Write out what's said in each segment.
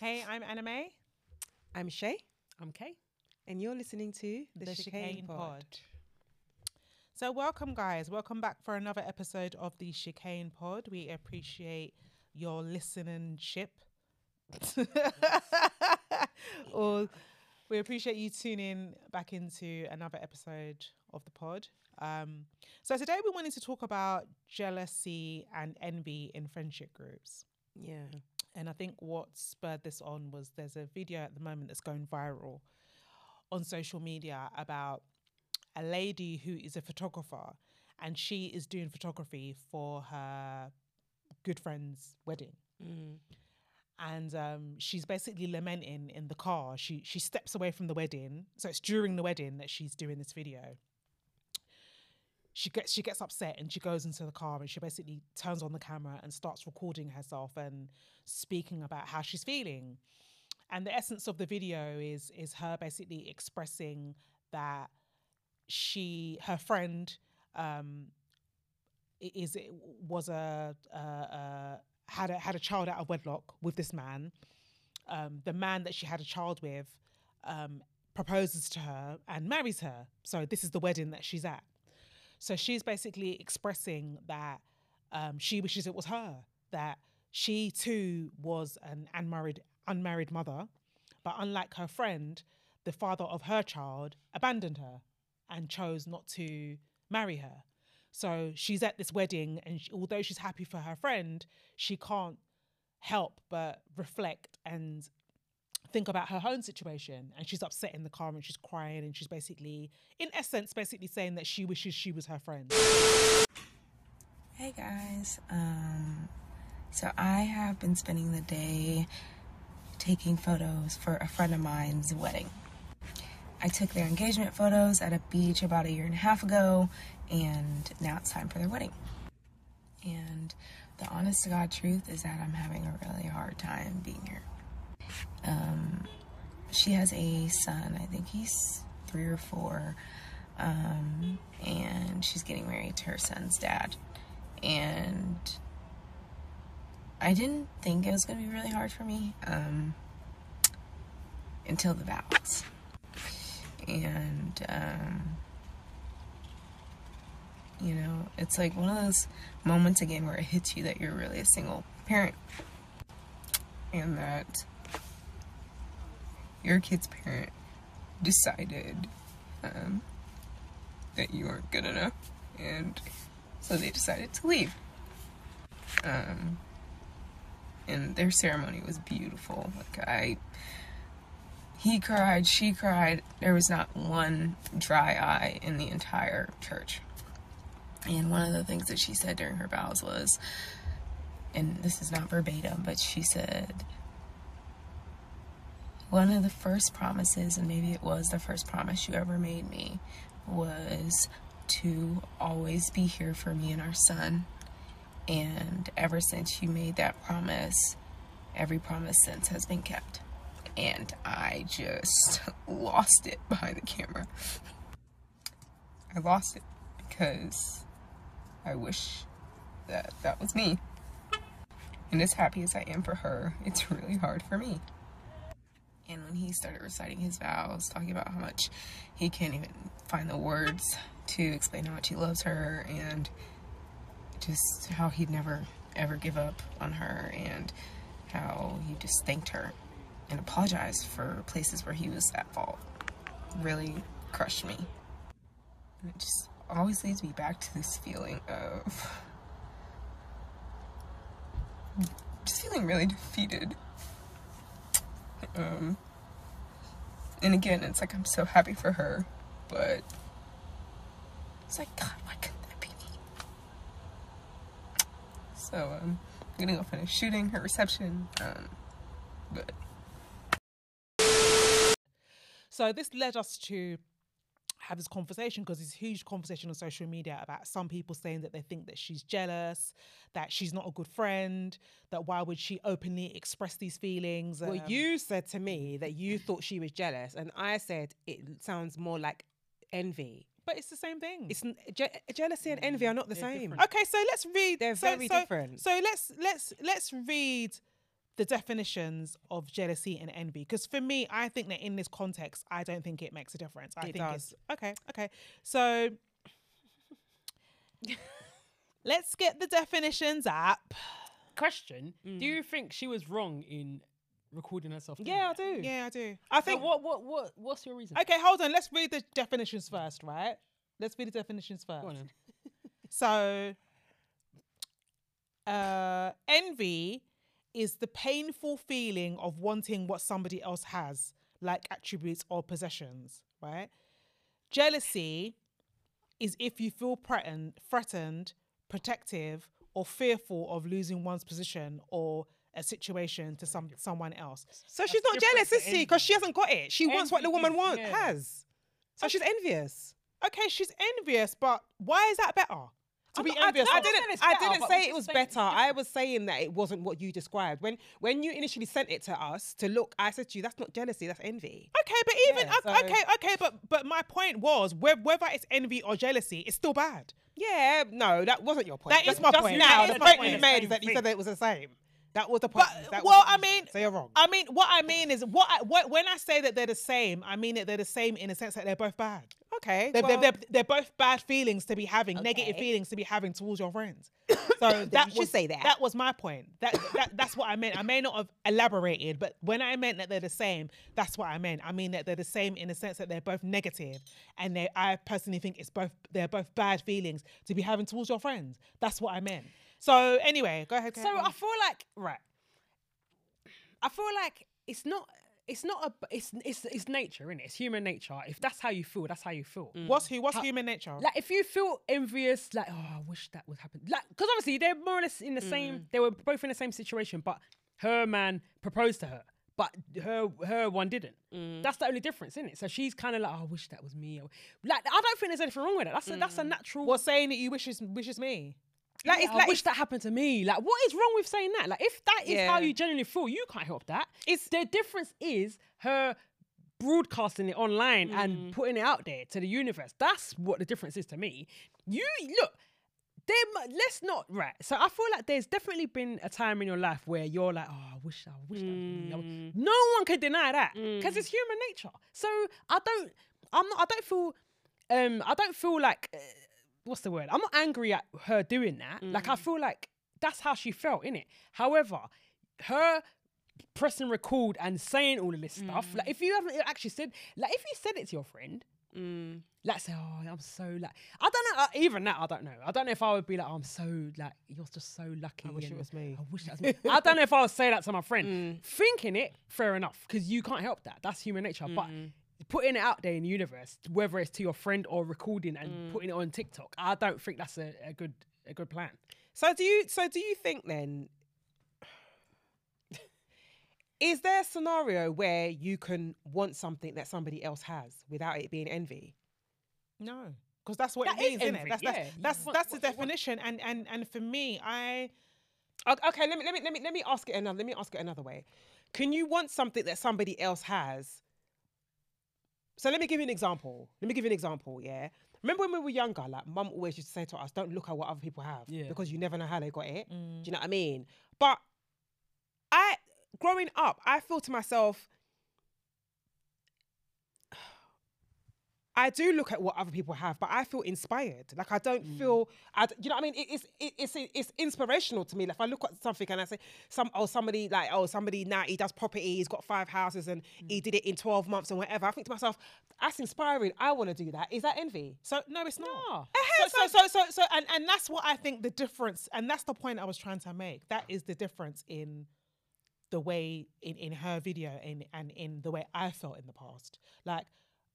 Hey, I'm Anna May. I'm Shay, I'm Kay. and you're listening to the, Chicane, Pod. So, welcome, guys. Welcome back for another episode of the Chicane Pod. We appreciate your listening ship. or we appreciate you tuning back into another episode of the pod. Um, so, today we wanted to talk about jealousy and envy in friendship groups. Yeah. And I think what spurred this on was there's a video at the moment that's going viral on social media about a lady who is a photographer and she is doing photography for her good friend's wedding. Mm. And um, she's basically lamenting in the car. She she steps away from the wedding, so it's during the wedding that she's doing this video. She gets she gets upset and she goes into the car and she basically turns on the camera and starts recording herself and speaking about how she's feeling. And the essence of the video is is her basically expressing that she her friend um is was a, had a had a child out of wedlock with this man. Um the man that she had a child with um proposes to her and marries her. So this is the wedding that she's at so she's basically expressing that um she wishes it was her that she too was an unmarried unmarried mother but unlike her friend the father of her child abandoned her and chose not to marry her. So she's at this wedding, and she, although she's happy for her friend, she can't help but reflect and think about her own situation. And she's upset in the car and she's crying, and she's basically, in essence, basically saying that she wishes she was her friend. Hey guys, um, so I have been spending the day taking photos for a friend of mine's wedding. I took their engagement photos at a beach about a year and a half ago, and now it's time for their wedding. And the honest to God truth is that I'm having a really hard time being here. Um, she has a son, I think he's three or four, um, and she's getting married to her son's dad. And I didn't think it was going to be really hard for me um, until the vows. And, um, you know, it's like one of those moments again where it hits you that you're really a single parent. And that your kid's parent decided um, that you aren't good enough and so they decided to leave. Um, and their ceremony was beautiful. Like I, he cried, she cried. There was not one dry eye in the entire church. And one of the things that she said during her vows was, and this is not verbatim, but she said, one of the first promises, and maybe it was the first promise you ever made me, was to always be here for me and our son. And ever since you made that promise, every promise since has been kept. And I just lost it behind the camera. I lost it because I wish that that was me. And as happy as I am for her, it's really hard for me. And when he started reciting his vows, talking about how much he can't even find the words to explain how much he loves her and just how he'd never ever give up on her and how he just thanked her and apologized for places where he was at fault really crushed me. And it just always leads me back to this feeling of just feeling really defeated. Um, and again, it's like I'm so happy for her, but it's like, God, why couldn't that be me? So, um, I'm gonna go finish shooting her reception. Um, but So this led us to have this conversation because this huge conversation on social media about some people saying that they think that she's jealous, that she's not a good friend, that why would she openly express these feelings? Well, um, you said to me that you thought she was jealous, and I said it sounds more like envy. but it's the same thing. It's je- jealousy and envy are not the They're same. different. Okay, so let's read. They're so- very so- different. So let's let's let's read the definitions of jealousy and envy because for me i think that in this context i don't think it makes a difference i It think does. it's okay okay so let's get the definitions up Question: Mm. Do you think she was wrong in recording herself? doing Yeah, I do. yeah i do I So think what what what what's your reason? okay hold on let's read the definitions first right let's read the definitions first Go on then. So, uh, envy is the painful feeling of wanting what somebody else has, like attributes or possessions, right? Jealousy is if you feel threatened, threatened, protective, or fearful of losing one's position or a situation to some someone else. so. She's not jealous, is she? Because she hasn't got it. She wants what the woman is- want yeah. has. So she's envious. Okay, she's envious, but why is that better? To be I- envious. I, of? didn't. it's I didn't say it was better. I was saying that it wasn't what you described. When when you initially sent it to us to look, I said to you, "That's not jealousy. That's envy." Okay, but even Yeah, okay, so- okay, okay, but but my point was whether it's envy or jealousy, it's still bad. Yeah, no, that wasn't your point. That is Just- my just point. Now, the point. you made is that you said that it was the same. That was the point. But well, I mean, so you're wrong. I mean, what I mean is what, I, what when I say that they're the same, I mean that they're the same in the sense that they're both bad. okay, They're, well, they're, they're, they're both bad feelings to be having, negative feelings to be having towards your friends. So that was say that. That was my point. That, that that's what I meant. I may not have elaborated, but when I meant that they're the same, that's what I meant. I mean that they're the same in the sense that they're both negative, and they I personally think it's both they're both bad feelings to be having towards your friends. That's what I meant. So anyway, go ahead. go So ahead. I feel like right. I feel like it's not. It's not a. It's it's it's nature, innit? It's human nature. If that's how you feel, that's how you feel. Mm. what's who? What's human nature? Like if you feel envious, like oh, I wish that would happen. Like because obviously they're more or less in the mm. same. They were both in the same situation, but her man proposed to her, but her her one didn't. Mm. That's the only difference, isn't it? So she's kind of like, oh, I wish that was me. Like I don't think there's anything wrong with it. That's a, that's a natural. What's saying that you wishes wishes me? Like, Yeah, it's I like wish that happened to me. Like, what is wrong with saying that? Like, if that is how you genuinely feel, you can't help that. It's the difference is her broadcasting it online Mm. and putting it out there to the universe. That's what the difference is to me. You look. There, let's not right. So I feel like there's definitely been a time in your life where you're like, oh, I wish, I wish that. Was. I w-" No one can deny that because it's human nature. So I don't, I'm not, I don't feel, um, I don't feel like, uh, what's the word? I'm not angry at her doing that. Like I feel like that's how she felt in it. However, her pressing record and saying all of this stuff, like if you haven't actually said, like if you said it to your friend, mm. like say, oh, I'm so like, I don't know. Uh, even that, I don't know. I don't know if I would be like, oh, I'm so like, you're just so lucky. I wish it was me. I wish that was me. I don't know if I would say that to my friend. Thinking it, fair enough, because you can't help that. That's human nature. But putting it out there in the universe, whether it's to your friend or recording and mm. putting it on TikTok, I don't think that's a, a good a good plan. So do you? So do you think then? Is there a scenario where you can want something that somebody else has without it being envy? No, because that's what That it is means, isn't it? That's yeah. that's that's, want- that's the what- what- definition. And and and for me, I Okay, let me let me let me let me ask it another. Let me ask it another way. Can you want something that somebody else has? So let me give you an example. Let me give you an example. Yeah. Remember when we were younger, like mum always used to say to us, "Don't look at what other people have, Yeah. because you never know how they got it." Do mm. you know what I mean? But I, growing up, I feel to myself, I do look at what other people have, but I feel inspired. Like I don't mm. feel, I, d- you know what I mean? It, it's it, it's it's inspirational to me. Like if I look at something and I say, some oh somebody like oh somebody now he does property, he's got five houses and he mm. did it in twelve months and whatever. I think to myself, that's inspiring. I want to do that. Is that envy? so no, it's not. No. So, so so so so and and that's what I think the difference, and that's the point I was trying to make. That is the difference in the way in in her video and and in the way I felt in the past. Like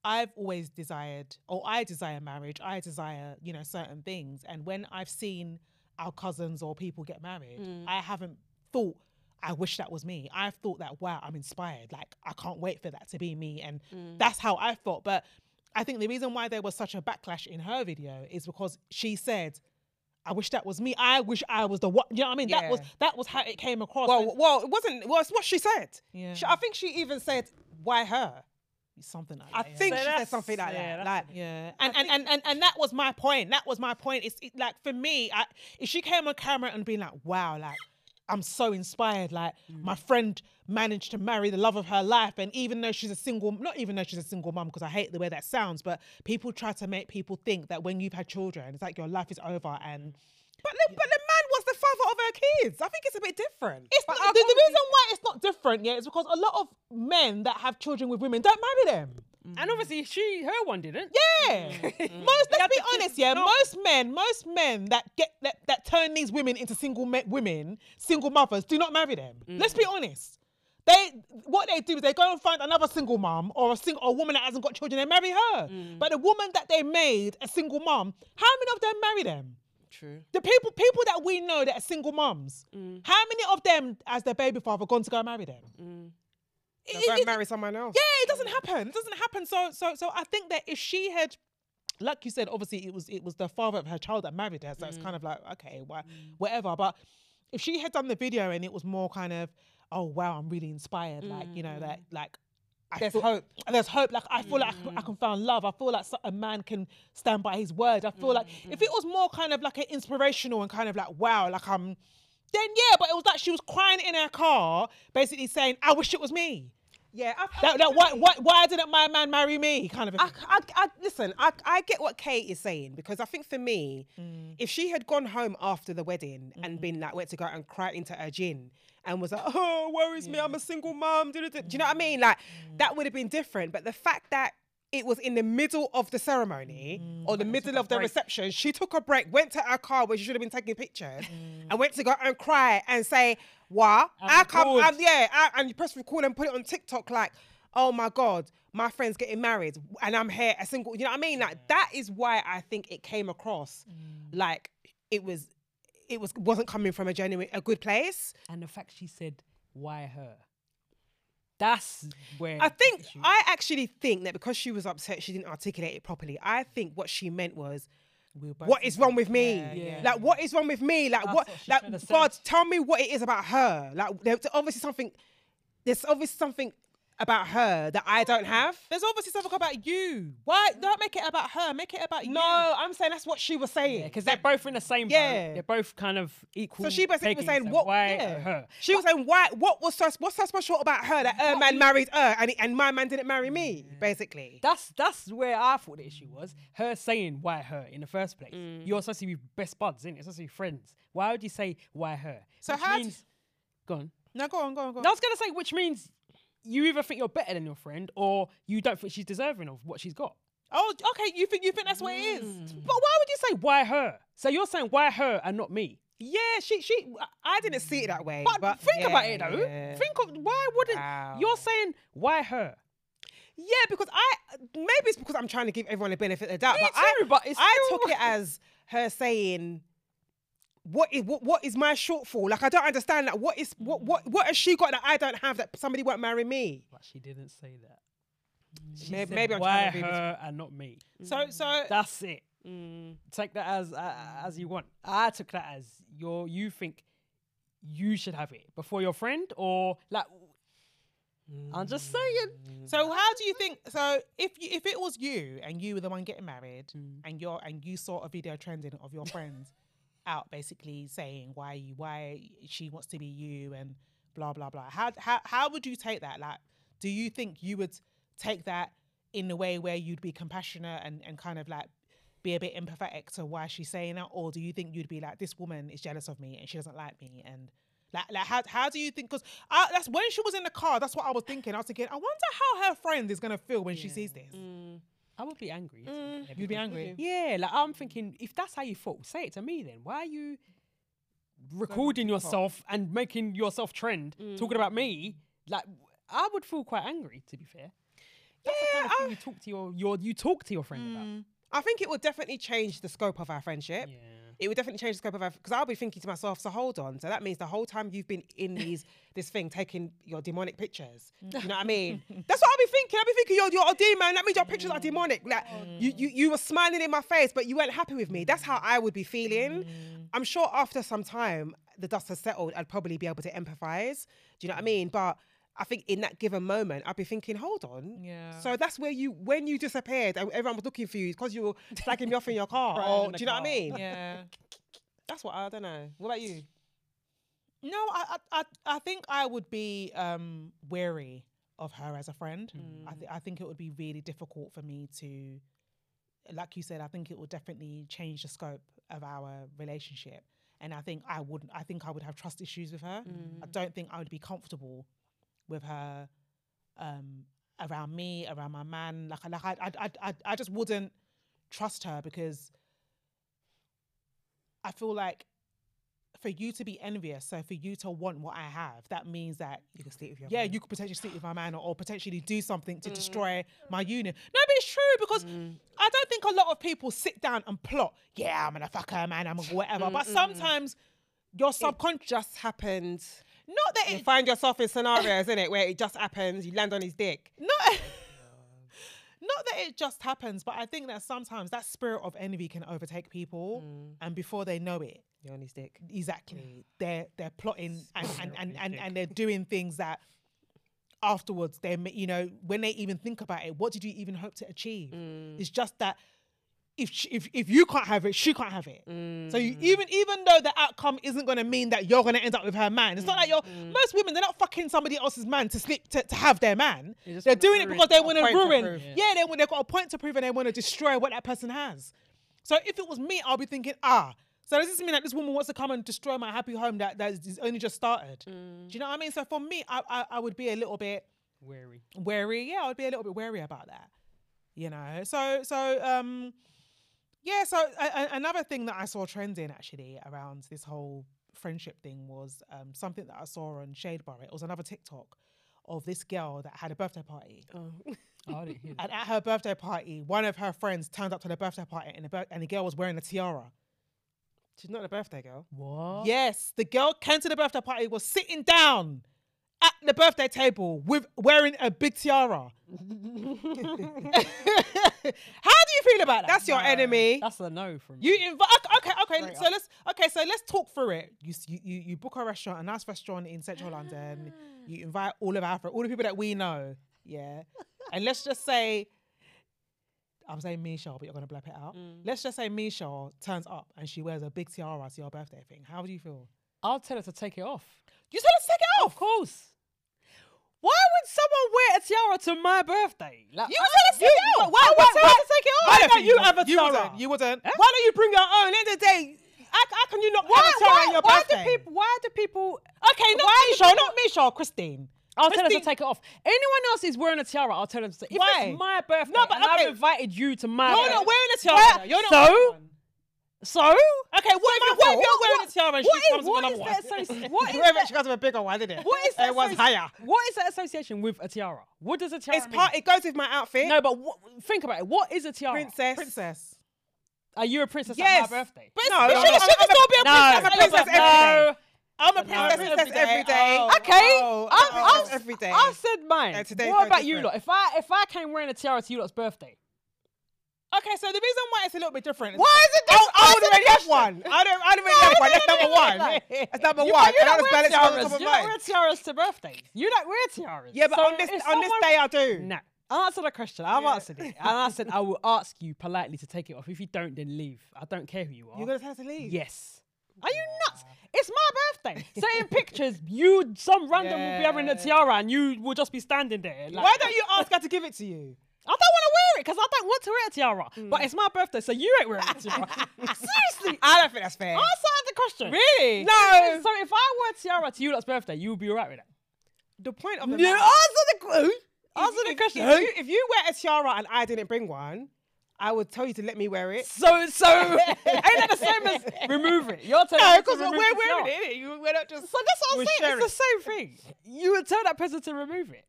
I've always desired, or I desire marriage. I desire, you know, certain things. And when I've seen our cousins or people get married, mm. I haven't thought. I wish that was me. I've thought that, wow, I'm inspired. Like, I can't wait for that to be me. And mm. that's how I felt. But I think the reason why there was such a backlash in her video is because she said, I wish that was me. I wish I was the one. You know what I mean? That was that was how it came across. Well, well, it wasn't. Well, it's what she said. Yeah. She, I think she even said, "Why her?" Something like I that. yeah. think So she said something like yeah, that. Like, Yeah, and and, and and and that was my point. That was my point. It's it, like for me, I, if she came on camera and being like, "Wow, like I'm so inspired. Like Mm. my friend managed to marry the love of her life, and even though she's a single, not even though she's a single mom, because I hate the way that sounds, but people try to make people think that when you've had children, it's like your life is over. And But the, but the man was the father of her kids. I think it's a bit different. it's But not, the, the reason why it's not different, yeah, is because a lot of men that have children with women don't marry them. And obviously, she, her one didn't. Yeah, mm. most. Let's be honest. Yeah, most men, most men that get that, that turn these women into single me- women, single mothers, do not marry them. Mm. Let's be honest. They what they do is they go and find another single mom or a single or a woman that hasn't got children. They marry her. Mm. But the woman that they made a single mom, how many of them marry them? True. The people people that we know that are single moms, mm. how many of them, as their baby father, gone to go marry them? Mm. It- They'll go it- and marry someone else. yeah, it doesn't happen. It doesn't happen. So so so I think that if she had like you said, obviously it was it was the father of her child that married her. So it's mm. kind of like, okay, why whatever. But if she had done the video and it was more kind of, oh wow, I'm really inspired, like, you know, that like I There's feel- hope. There's hope. Like I feel like I can- I find love. I feel like a man can stand by his word. I feel like mm, mm, if it mm. was more kind of like an inspirational and kind of like wow, like I'm, then yeah. But it was like she was crying in her car, basically saying, "I wish it was me." Yeah. I, That, that, why, why, why didn't my man marry me? Kind of. A I. I, I, listen, I, I get what Kate is saying because I think for me, if she had gone home after the wedding and mm-hmm. been like, went to go out and cry into her gin and was like, oh, worries me, I'm a single mom. Do you know what I mean? Like, that would have been different. But the fact that it was in the middle of the ceremony or the middle of the reception, she took a break, went to her car where she should have been taking pictures and went to go and cry and say, what? I come. I'm, yeah, I, and you press record and put it on TikTok like, oh my God, my friend's getting married and I'm here a single, you know what I mean? Like that is why I think it came across like it was, it was, wasn't coming from a genuine, a good place. And the fact she said, why her? That's where I think, issue- I actually think that because she was upset, she didn't articulate it properly. I think what she meant was, We what is wrong with me? Yeah, yeah. Like, what is wrong with me? Like, That's what? what like. God, tell me what it is about her. Like, there's obviously something. There's obviously something about her that I don't have. There's obviously something about you. Why don't make it about her? Make it about you. No, I'm saying that's what she was saying. because they're both in the same Yeah. boat. They're both kind of equal. So she basically was saying, "What? Why yeah. her? She was saying, "Why? What was so? What's so special about her that her man married her and and my man didn't marry me?" Basically, That's that's where I thought the issue was. Her saying why her in the first place. Mm. You're supposed to be best buds, isn't it? You're supposed to be friends. Why would you say why her? So Which how d- means, go on. No, go on, go on, go on. I was gonna say, which means you either think you're better than your friend or you don't think she's deserving of what she's got. Oh, okay. You think you think that's what it is? Mm. But why would you say why her? So you're saying why her and not me? yeah, she she. I didn't see it that way. But, But, think yeah, about it though. yeah. Think of why wouldn't Wow. you're saying why her? Yeah, because I maybe it's because I'm trying to give everyone a benefit of the doubt. Me but I, but it's I took it as her saying, "What is what, what is my shortfall? Like I don't understand that. What is what what what has she got that I don't have that somebody won't marry me? But she didn't say that. Mm. She Maybe, said, maybe I'm why trying to be. her and not me. Mm. So so mm. That's it. Take that as uh, as you want. I took that as your you think you should have it before your friend or like. I'm just saying. so how do you think? So if you, if it was you and you were the one getting married and you're and you saw a video trending of your friends out basically saying why you why she wants to be you and blah blah blah. How how how would you take that? Like, do you think you would take that in a way where you'd be compassionate and and kind of like be a bit empathetic to why she's saying that, or do you think you'd be like, this woman is jealous of me and she doesn't like me and like, like how, how do you think? Because that's when she was in the car. That's what I was thinking. I was thinking, I wonder how her friend is gonna feel when she sees this. Mm. I would be angry. Mm. You'd be angry. Yeah, like I'm thinking, if that's how you felt, say it to me then. Why are you recording yourself and making yourself trend, mm. talking about me? Like, I would feel quite angry, to be fair. That's the kind of thing you talk to your, your you talk to your friend about. Mm. I think it would definitely change the scope of our friendship. Yeah. It would definitely change the scope of our because I'll be thinking to myself, so hold on. So that means the whole time you've been in these this thing taking your demonic pictures. You know what I mean? That's what I'll be thinking. I'll be thinking you're you're a demon. That means your pictures are demonic. Like oh, you, you you were smiling in my face, but you weren't happy with me. That's how I would be feeling. Mm. I'm sure after some time the dust has settled, I'd probably be able to empathize. Do you know what I mean? But I think in that given moment, I'd be thinking, hold on. Yeah. So that's where you, when you disappeared and everyone was looking for you because you were slagging me off in your car. Crying or, in do you know what I mean? Yeah. That's what I don't know. What about you? No, I, I, I, I think I would be um, wary of her as a friend. I, th- I think it would be really difficult for me to, like you said, I think it would definitely change the scope of our relationship. And I think I would, I think I would have trust issues with her. I don't think I would be comfortable with her um, around me, around my man. Like, I- like I, I, I, I, just wouldn't trust her because I feel like for you to be envious, so for you to want what I have, that means that You can sleep with your yeah, man. you could potentially sleep with my man or, or potentially do something to mm. destroy my union. No, but it's true because mm. I don't think a lot of people sit down and plot. Yeah, I'm gonna fuck her, man. I'm gonna whatever. Mm, but sometimes your subconscious, just happened. Not that You it, find yourself in scenarios, isn't it, where it just happens, you land on his dick. not. Not that it just happens, but I think that sometimes that spirit of envy can overtake people, mm. and before they know it, You're on his dick. exactly mm. they're they're plotting and and, and, and, and they're doing things that afterwards they you know when they even think about it what did you even hope to achieve mm. it's just that if, sh if if you can't have it she can't have it so you, even even though the outcome isn't going to mean that you're going to end up with her man it's not like you're most women they're not fucking somebody else's man to sleep to, to have their man They just they're doing it because they want to ruin prove. yeah they, they've got a point to prove and they want to destroy what that person has so if it was me, I'll be thinking, ah, so does this mean that this woman wants to come and destroy my happy home that that is only just started? Do you know what I mean? So for me, I, I I would be a little bit Wary. wary. Yeah, I would be a little bit wary about that. You know. So so um, yeah. So a, a- another thing that I saw trending actually around this whole friendship thing was um something that I saw on Shade Bar. It was another TikTok of this girl that had a birthday party. Oh, I didn't hear that. And at her birthday party, one of her friends turned up to the birthday party, and the, bir- and the girl was wearing a tiara. She's not a birthday girl. What? Yes, the girl came to the birthday party, was sitting down at the birthday table with wearing a big tiara. How do you feel about that? That's your enemy. That's a no from You invite okay, okay, okay. Straight So up. let's okay, so let's talk through it. You, s- you you you book a restaurant, a nice restaurant in central London. You invite all of Africa, all the people that we know, yeah. and let's just say, I'm saying Michelle, but you're gonna blep it out. Mm. Let's just say Michelle turns up and she wears a big tiara to your birthday thing. How do you feel? I'll tell her to take it off. You tell us to take it off. Of course. Why would someone wear a tiara to my birthday? Like, You us to take it. Why, why, would to take it off. Why don't you have a You tiara? wouldn't. You wouldn't. Why don't you bring your own? End of the day, how, how can you not Why, have a tiara on your why birthday? do people? Why do people? Okay, not Why Misha, not Misha, Christine. I'll tell her to take it off. Anyone else is wearing a tiara, I'll tell them to. If Why? it's my birthday, No, but okay. I've invited you to my. You're birthday, not wearing a tiara. Why- You're not so. So. Okay, what if, my what if you're wearing a tiara and what she is- comes with another one? associ- What is that? she comes with a bigger one, didn't it? What is It was higher. What is that association with a tiara? What does a tiara It's mean? part. It goes with my outfit. No, but what, think about it. What is a tiara? princess. Princess. Are you a princess Yes. at my birthday? But No, but no, she, no, she can still be a no. princess. I'm a princess every day. I'm a princess, princess every day. Oh. Okay, Oh, I've, oh, I've, every day. I've said mine. Yeah, what no about you lot? If I if I came wearing a tiara to you lot's birthday, Okay, so the reason why it's a little bit different. Why is it different? I the already have one. I don't. I don't really have one. That's number one. That's number you, one. you don't I wear tiaras. You don't wear tiaras to birthdays. You don't wear tiaras. Yeah, but So on this on this day I do. No. Answer the question. I've answered it. And I said I will ask you politely to take it off. If you don't, then leave. I don't care who you are. You're gonna have to leave. Yes. Are you nuts? It's my birthday. So in pictures, you some random will be having a tiara and you will just be standing there. Like, Why don't you ask her to give it to you? I don't want to wear it because I don't want to wear a tiara. Hmm. But it's my birthday, so you ain't wearing a tiara. Seriously. I don't think that's fair. Answer the question. Really? No. So if I wear a tiara to you lot's birthday, you would be alright with that. The point of the Yeah, matter- answer the Answer the question. If you, if you wear a tiara and I didn't bring one, I would tell you to let me wear it. So, so ain't that the same as remove it? You're telling No, because we're wearing it. You we're not just. So that's what I'm saying. It's the same thing. You would tell that person to remove it.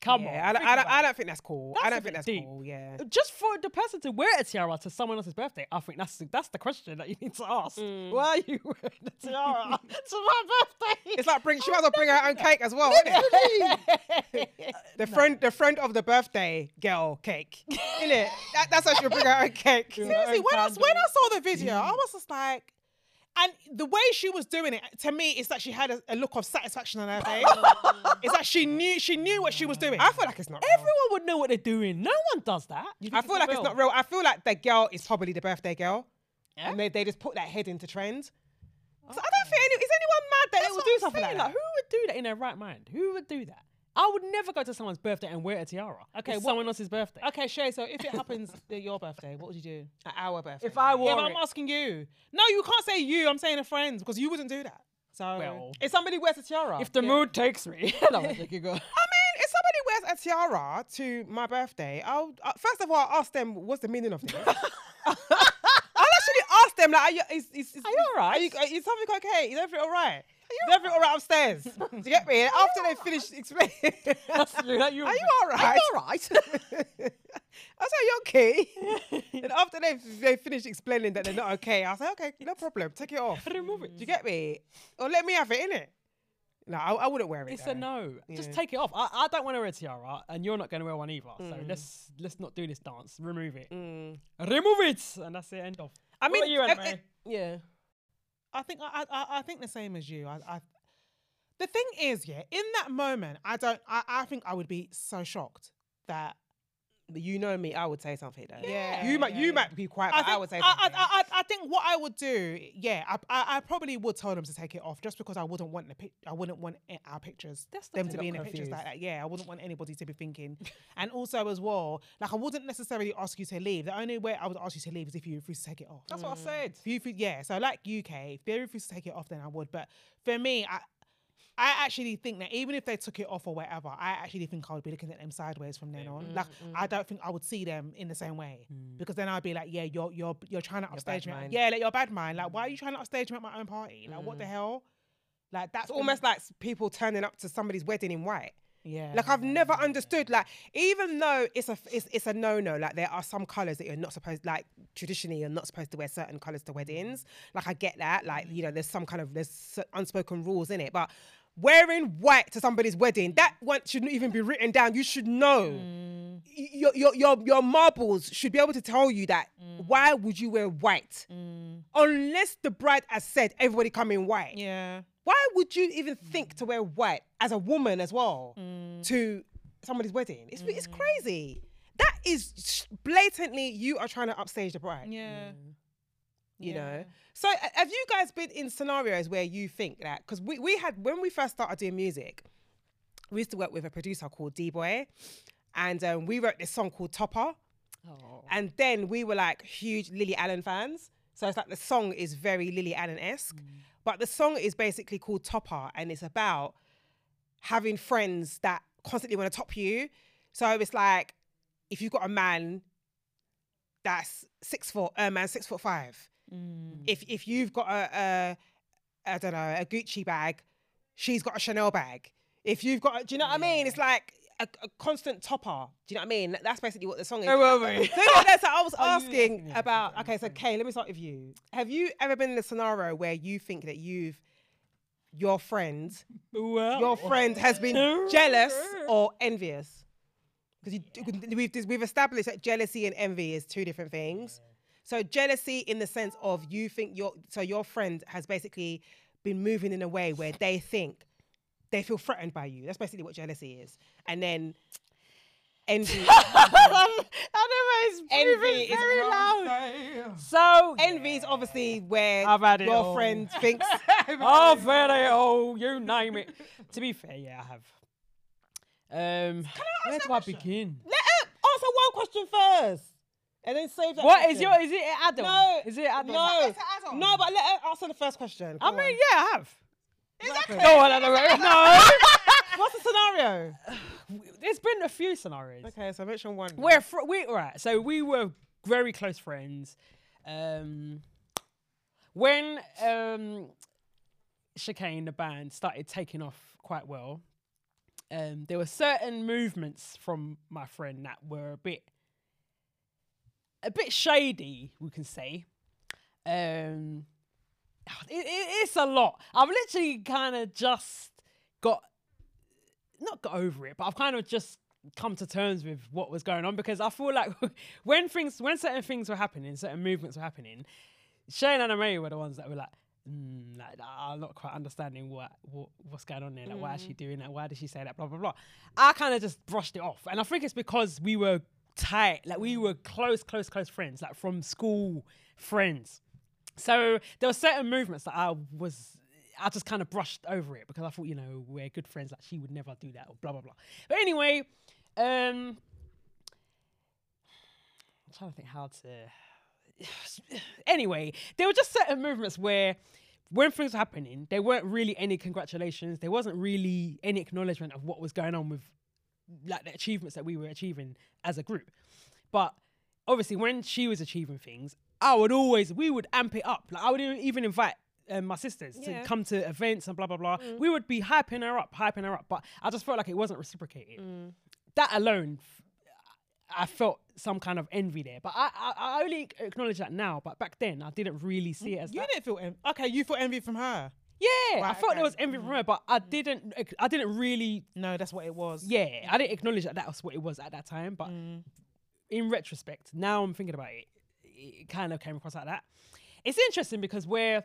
Come Yeah, on. I don't, think I, don't, I don't think that's cool. That's I don't think that's deep. cool. Yeah. Just for the person to wear a tiara to someone else's birthday, I think that's that's the question that you need to ask. Mm. Why are you wearing a tiara to my birthday? It's like bring. She might well bring her own cake as well. the friend, the friend of the birthday girl cake. Innit? That, that's how she'll bring her own cake. Seriously, when I, when I saw the video, I was just like, and the way she was doing it, to me, is that she had a, a look of satisfaction on her face. it's that she knew she knew what she was doing. I feel like it's not. Real. Everyone would know what they're doing. No one does that. I think feel like it's not real. I feel like the girl is probably the birthday girl, Yeah? and they, they just put that head into trend. So I don't think any, is anyone mad that they That's will what do something saying, like that. Like, Who would do that in their right mind? Who would do that? I would never go to someone's birthday and wear a tiara. Okay, Okay, what- someone else's birthday. Okay, Shay. So if it happens at your birthday, what would you do? At our birthday. If I Yeah, wore but it, I'm asking you. No, you can't say you. I'm saying a friend because you wouldn't do that. So well, if somebody wears a tiara, if the yeah. mood takes me, no, there you go. I mean, if somebody wears a tiara to my birthday, I'll uh, first of all I'll ask them what's the meaning of this. I'll actually ask them like, are you, is, is, is, Are you alright? Are you, is something okay? Is everything all right? Everything all right upstairs? Do you get me? After they finish explaining, That's you, that you. are you all right? You all right? I say, you okay? and after they they finish explaining that they're not okay, I say, okay, no problem, take it off. Remove it. Do you get me? Or let me have it in it. No, I, I wouldn't wear it. It's though. a no. Just take it off. I, I don't want to wear a tiara, and you're not going to wear one either. So Mm. let's let's not do this dance. Remove it. Mm. Remove it, and that's it. End of. I mean, you, Anna Mae? yeah. I think I, I I think the same as you. I, I the thing is, yeah, in that moment, I don't. I, I think I would be so shocked that. But you know me, I would say something though. Yeah, you might you might be quiet, I, but I, think, would say something. I, I, I think what I would do, yeah, I, I, I probably would tell them to take it off just because I wouldn't want the pic- I wouldn't want i- our pictures That's them to be in Got the pictures like that. Yeah, I wouldn't want anybody to be thinking. and also as well, like I wouldn't necessarily ask you to leave. The only way I would ask you to leave is if you refuse to take it off. That's what I mm. said. If you, yeah, so like UK, if they refuse to take it off, then I would. But for me, I, I actually think that even if they took it off or whatever, I actually think I would be looking at them sideways from then mm, on. Mm, like mm. I don't think I would see them in the same way because then I'd be like, yeah, you're you're you're trying to upstage me. mind. Yeah, like you're bad mind. Like why are you trying to upstage me at my own party? Like what the hell? Like that's It's almost like people turning up to somebody's wedding in white. yeah. Like I've never understood. Like even though it's a it's, it's a no no. Like there are some colors that you're not supposed like traditionally you're not supposed to wear certain colors to weddings. Like I get that. Like you know there's some kind of there's unspoken rules in it, but. Wearing white to somebody's wedding, that one shouldn't even be written down. You should know. Mm. Y- Your, your, your, your marbles should be able to tell you that. Mm. Why would you wear white? Mm. Unless the bride has said, everybody come in white yeah. why would you even think to wear white as a woman as well to somebody's wedding? It's, it's crazy. That is blatantly you are trying to upstage the bride. Yeah. You Yeah. know. So have you guys been in scenarios where you think that because we, we had when we first started doing music, we used to work with a producer called D Boy, and um, we wrote this song called Topper. Oh. And then we were like huge Lily Allen fans. So it's like the song is very Lily Allen esque. But the song is basically called Topper and it's about having friends that constantly want to top you. So it's like if you've got a man that's six foot, a man six foot five. If if you've got a, a I don't know, a Gucci bag, she's got a Chanel bag. If you've got, a, do you know what I mean? It's like a, a constant topper. Do you know what I mean? That's basically what the song is. Wait, wait, wait. So, yeah, what I was you asking? Yeah, about. Okay, so Kay, let me start with you. Have you ever been in a scenario where you think that you've your friend, Well, your friend has been jealous or envious? Because we've we've established that jealousy and envy is two different things. So jealousy in the sense of you think your so your friend has basically been moving in a way where they think they feel threatened by you. That's basically what jealousy is. And then envy. envy is very loud. So Envy is obviously where I've had it your all. friend thinks. Oh, fair oh, you name it. to be fair, yeah, I have. Um, where that do I question? begin? Let her answer one question first, and then save that. What is question. your? Is it Adam? No, Is it Adam? No, no, but let her answer the first question. I Go mean, on. yeah, I have. Exactly. Go on, Adam. No. What's the scenario? There's been a few scenarios. Okay, so mention one. We're fr- we right. So we were very close friends. Um, when um, Chicane the band started taking off quite well, um, there were certain movements from my friend that were a bit, a bit shady, we can say. Um, it, it- it's a lot. I've literally kind of just got not got over it, but I've kind of just come to terms with what was going on because I feel like when things, when certain things were happening, certain movements were happening, Shane and May were the ones that were like, mm, like I'm not quite understanding what, what what's going on there. Like, why is she doing that? Why did she say that? Blah blah blah. I kind of just brushed it off, and I think it's because we were tight, like we were close, close, close friends, like from school friends. So there were certain movements that I was I just kind of brushed over it because I thought, you know, we're good friends. Like she would never do that or blah blah blah. But anyway, um, I'm trying to think how to. anyway, there were just certain movements where. When things were happening, there weren't really any congratulations. There wasn't really any acknowledgement of what was going on with like the achievements that we were achieving as a group. But obviously, when she was achieving things, I would always we would amp it up. Like I would even invite um, my sisters Yeah. to come to events and blah blah blah. We would be hyping her up, hyping her up. But I just felt like it wasn't reciprocated. That alone, I felt some kind of envy there. But I, I, I only acknowledge that now. But back then, I didn't really see it as You that. didn't feel okay. You felt envy from her. Yeah, I Right, felt there was envy from mm-hmm. her, but I didn't. I didn't really No, that's what it was. yeah, I didn't acknowledge that that was what it was at that time. But mm. in retrospect, now I'm thinking about it, it kind of came across like that. It's interesting because we're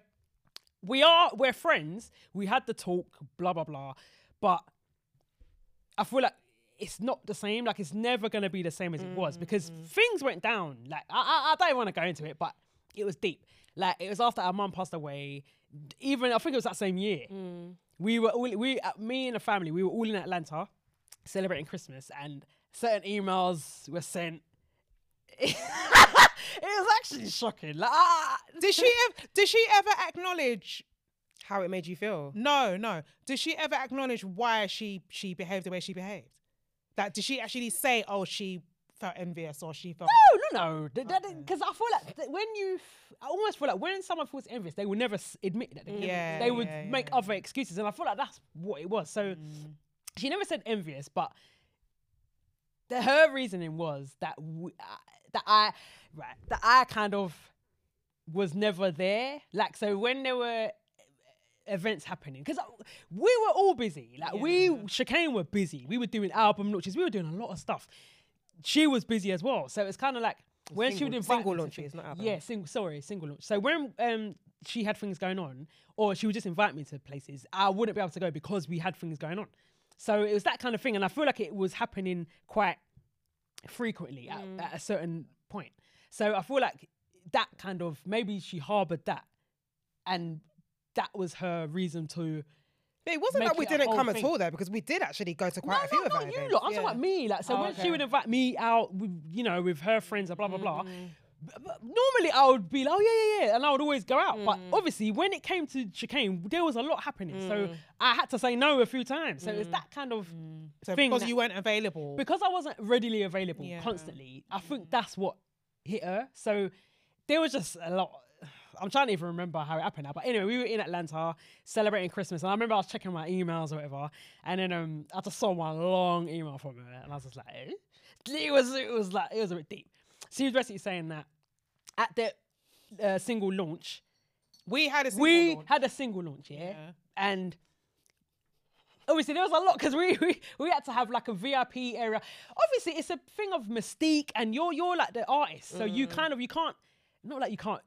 we are we're friends. We had the talk, blah blah blah, but I feel like it's not the same. Like it's never gonna be the same as it was mm, because mm. things went down. Like I, I, I don't want to go into it, but it was deep. Like it was after our mum passed away. Even I think it was that same year. We were all we uh, me and the family. We were all in Atlanta celebrating Christmas, and certain emails were sent. it was actually shocking. Like, ah, Did she ever? Did she ever acknowledge? How it made you feel? No, no. Did she ever acknowledge why she she behaved the way she behaved? That did she actually say? Oh, she felt envious or she felt. No, no, no. Because I feel like th- when you, I almost feel like when someone feels envious, they will never s- admit that. They, Yeah, they would yeah, make yeah. other excuses, and I feel like that's what it was. So she never said envious, but the, her reasoning was that we, uh, that I right that I kind of was never there. Like so when there were events happening because we were all busy. Like we chicane were busy. We were doing album launches. We were doing a lot of stuff. She was busy as well. So it's kind of like when she would Single- invite single launch, things- not album. Yeah, single. Sorry, single launch. So when um she had things going on, or she would just invite me to places, I wouldn't be able to go because we had things going on. So it was that kind of thing, and I feel like it was happening quite frequently at, Mm. at a certain point. So I feel like that kind of maybe she harbored that, and that was her reason to. But it wasn't Make that we didn't whole come at all there because we did actually go to quite no, a few no, of not her you events. lot. I'm yeah. talking about me. Like, so Oh, when she would invite me out, with, you know, with her friends and blah blah blah. Mm-hmm. b- b- Normally, I would be like, oh yeah, yeah, yeah, and I would always go out. But Mm. obviously, when it came to chicane, there was a lot happening, so I had to say no a few times. So Mm. it's that kind of So thing because you weren't available. because I wasn't readily available Yeah. constantly, I think that's what hit her. So there was just a lot. I'm trying to even remember how it happened now. But anyway, we were in Atlanta celebrating Christmas, and I remember I was checking my emails or whatever, and then um, I just saw one long email from her, and I was just like, eh? it was it was like it was a bit deep. She was basically saying that at the uh, single launch, we had a single we launch. had a single launch, yeah, Yeah. and obviously there was a lot because we, we we had to have like a VIP area. Obviously, it's a thing of mystique, and you're you're like the artist, so Mm. you kind of you can't not like you can't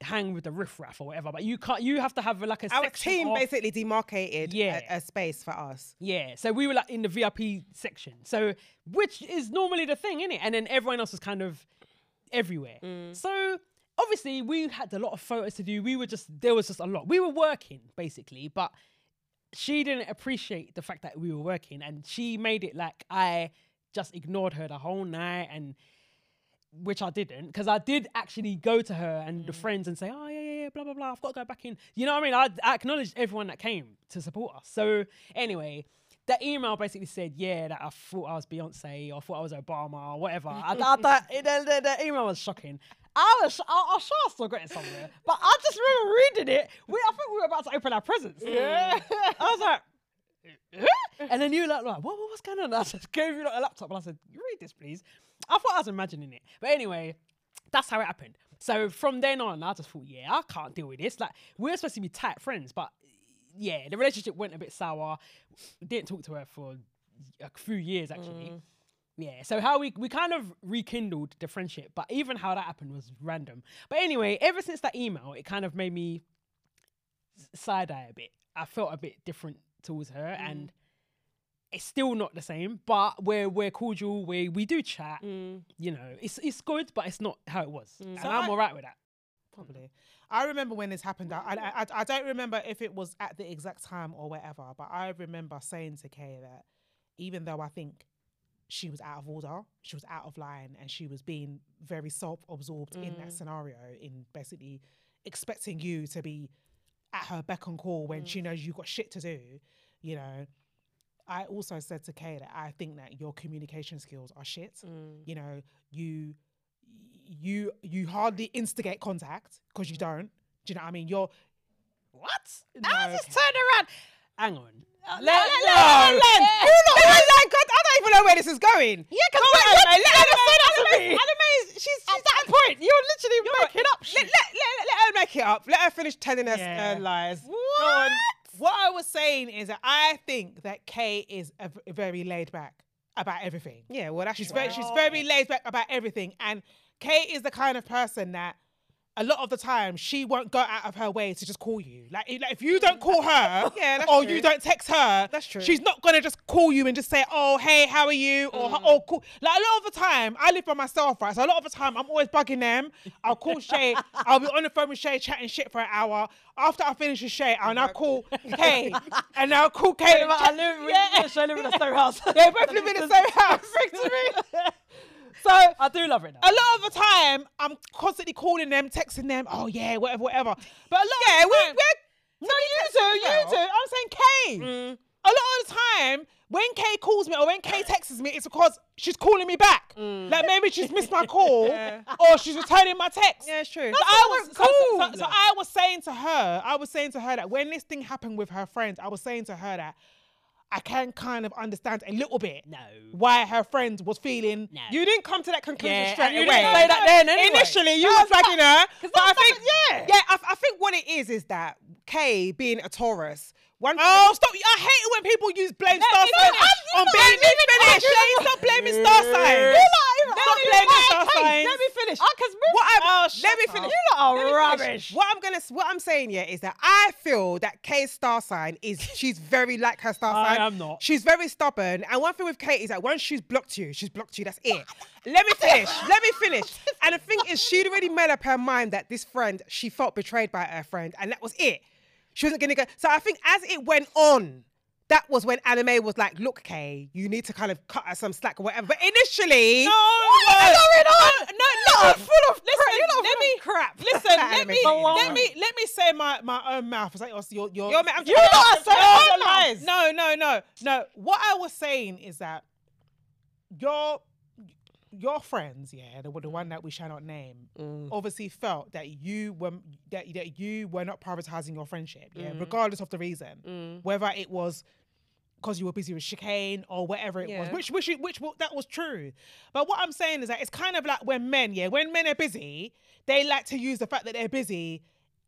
hang with the riffraff or whatever, but you can't you have to have like a Our team of- basically demarcated Yeah. a, a space for us. yeah, so we were like in the VIP section. So which is normally the thing, isn't it? And then everyone else was kind of everywhere. Mm. So obviously we had a lot of photos to do. We were just there was just a lot. We were working basically, but she didn't appreciate the fact that we were working and she made it like I just ignored her the whole night and which I didn't because I did actually go to her and the mm. friends and say, oh yeah, yeah, yeah, blah blah blah. I've got to go back in. You know what I mean? I, I acknowledged everyone that came to support us. So anyway, that email basically said, yeah, that I thought I was Beyonce or I thought I was Obama or whatever. I, I, that, the, the, the email was shocking. I was, I, I'm sure I still got it somewhere, but I just remember reading it. We, I think we were about to open our presents. Yeah, mm. I was like. And then you were like, what, what, what's going on? I just gave you like, a laptop and I said, you read this, please. I thought I was imagining it. But anyway, that's how it happened. So from then on, I just thought, yeah, I can't deal with this. Like, we're supposed to be tight friends, but yeah, the relationship went a bit sour. Didn't talk to her for a few years, actually. Mm. Yeah, so how we we kind of rekindled the friendship, but even how that happened was random. But anyway, ever since that email, it kind of made me side eye a bit. I felt a bit different towards her, mm. and it's still not the same. But we're we're cordial. We we do chat. Mm. You know, it's it's good, but it's not how it was, mm. and So I'm I- alright with that. Probably. I remember when this happened. I, I, I, don't remember if it was at the exact time or whatever, but I remember saying to Kay that even though I think she was out of order, she was out of line, and she was being very self absorbed in that mm. scenario, in basically expecting you to be at her beck and call when she knows you've got shit to do, you know. I also said to Kay that I think that your communication skills are shit. You know, you you you hardly instigate contact because you don't. Do you know what I mean? You're What? No, I just okay. turned around. Hang on. Let, let, let, let, You lot, I like, God, I don't even know where this is going. Yeah, because Go on, Anime, let Anime say that to me. Anime, she's, she's at that point. You're literally making up Let, let, let, let her make it up. Let her finish telling us Yeah. uh, lies. What? What I was saying is that I think that Kay is a v- very laid back about everything. Yeah, well, that's She's true. very she's very laid back about everything, and Kay is the kind of person that a lot of the time she won't go out of her way to just call you. Like, if- like, if you don't call her, Yeah, or true. you don't text her, That's true. She's not gonna just call you and just say, "Oh, hey, how are you?" or Mm. "Oh, cool." Like a lot of the time, I live by myself, right? So a lot of the time, I'm always bugging them. I'll call Shay. I'll be on the phone with Shay chatting shit for an hour. After I finish with Shay, I'll now call Kay, and I'll call Kay. and I live, we, Yeah. yeah. I live in the same house. They both live in the same house. So I do love it now. a lot of the time, I'm constantly calling them, texting them. Oh yeah, whatever, whatever. But a lot Yeah, of we, the time, we're, no, you do, you do. I'm saying Kay. Mm. A lot of the time, when Kay calls me or when Kay texts me, it's because she's calling me back. Mm. Like maybe she's missed my call or she's returning my text. yeah, it's true. So I was so, so- cool. so, so I was saying to her, I was saying to her that when this thing happened with her friends, I was saying to her that I can kind of understand a little bit No. why her friend was feeling No. You didn't come to that conclusion Yeah, straight you away. didn't say that then anyway. Initially, you were flagging her. But I think, yeah, yeah, I, I think what it is is that Kay being a Taurus. One Oh, stop! I hate it when people use blame star me signs finish. on You let finish. Stop blaming star signs. You Stop blaming star signs. Let me finish. Because What I'm, Oh, let shut me up. finish. You lot are Let rubbish. What I'm gonna, what I'm saying here is that I feel that Kay's star sign is she's very like her star I sign. I am not. She's very stubborn. And one thing with Kate is that once she's blocked you, she's blocked you. That's it. Let me finish. Let me finish. And the thing is, she'd already made up her mind that this friend, she felt betrayed by her friend, and that was it. She wasn't gonna go. So I think as it went on. That was when Anime was like, "Look, Kay, you need to kind of cut her some slack or whatever." But initially, No, what no, is going on? No, no, You're listen, full of listen, crap. You're not let full me of crap. Listen, let me, let me, let me say my my own mouth. It's like your your your. You're, I'm you what? saying No, your lies. No, no, no, no. What I was saying is that your your friends, yeah, the, the one that we shall not name, Mm. obviously felt that you were that, that you were not prioritizing your friendship, yeah, Mm. regardless of the reason, whether it was because you were busy with chicane or whatever it was, Yeah. which which which wa- that was true. But what I'm saying is that it's kind of like when men, yeah, when men are busy, they like to use the fact that they're busy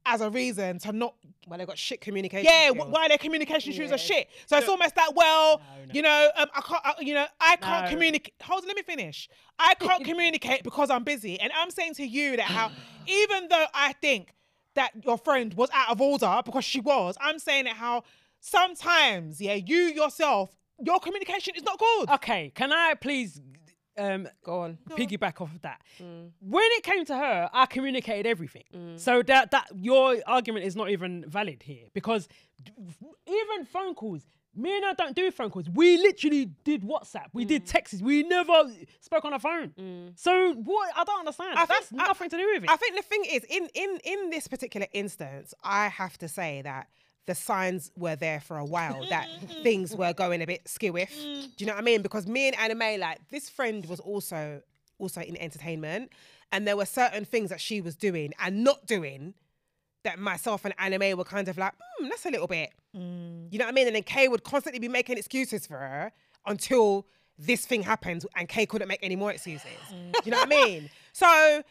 as a reason to not Well, they got shit communication. yeah, skills. why their communication shoes Yeah. are shit. So it's almost like, well, No, no. you know, um, I can't, I, you know, I can't No. communicate. Hold on, let me finish. I can't communicate because I'm busy, and I'm saying to you that how, even though I think that your friend was out of order because she was, I'm saying that how sometimes, yeah, you yourself, your communication is not good. Okay, can I please um, Go on. piggyback off of that? Mm. When it came to her, I communicated everything. Mm. So that that your argument is not even valid here because d- even phone calls. Me and I don't do phone calls. We literally did WhatsApp. We did mm. texts. We never spoke on the phone. So what? I don't understand. I think- That's I- nothing to do with it. I think the thing is, in in in this particular instance, I have to say that the signs were there for a while that things were going a bit skewiff. Mm. Do you know what I mean? Because me and Anime, like this friend was also also in entertainment, and there were certain things that she was doing and not doing that myself and Anime were kind of like, hmm, that's a little bit. Mm. You know what I mean? And then Kay would constantly be making excuses for her until this thing happened and Kay couldn't make any more excuses. Mm. Do you know what I mean? So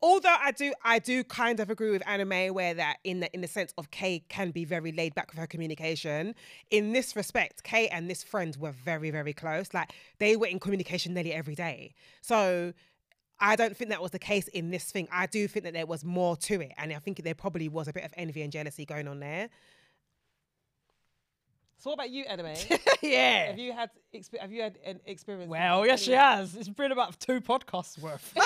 although I do I do kind of agree with anime where that in the in the sense of Kay can be very laid back with her communication. In this respect, Kay and this friend were very, very close. Like they were in communication nearly every day. So I don't think that was the case in this thing. I do think that there was more to it. And I think there probably was a bit of envy and jealousy going on there. So what about you, anime? yeah. have you had exp- have you had an experience? Well, yes, she has. It's been about two podcasts worth.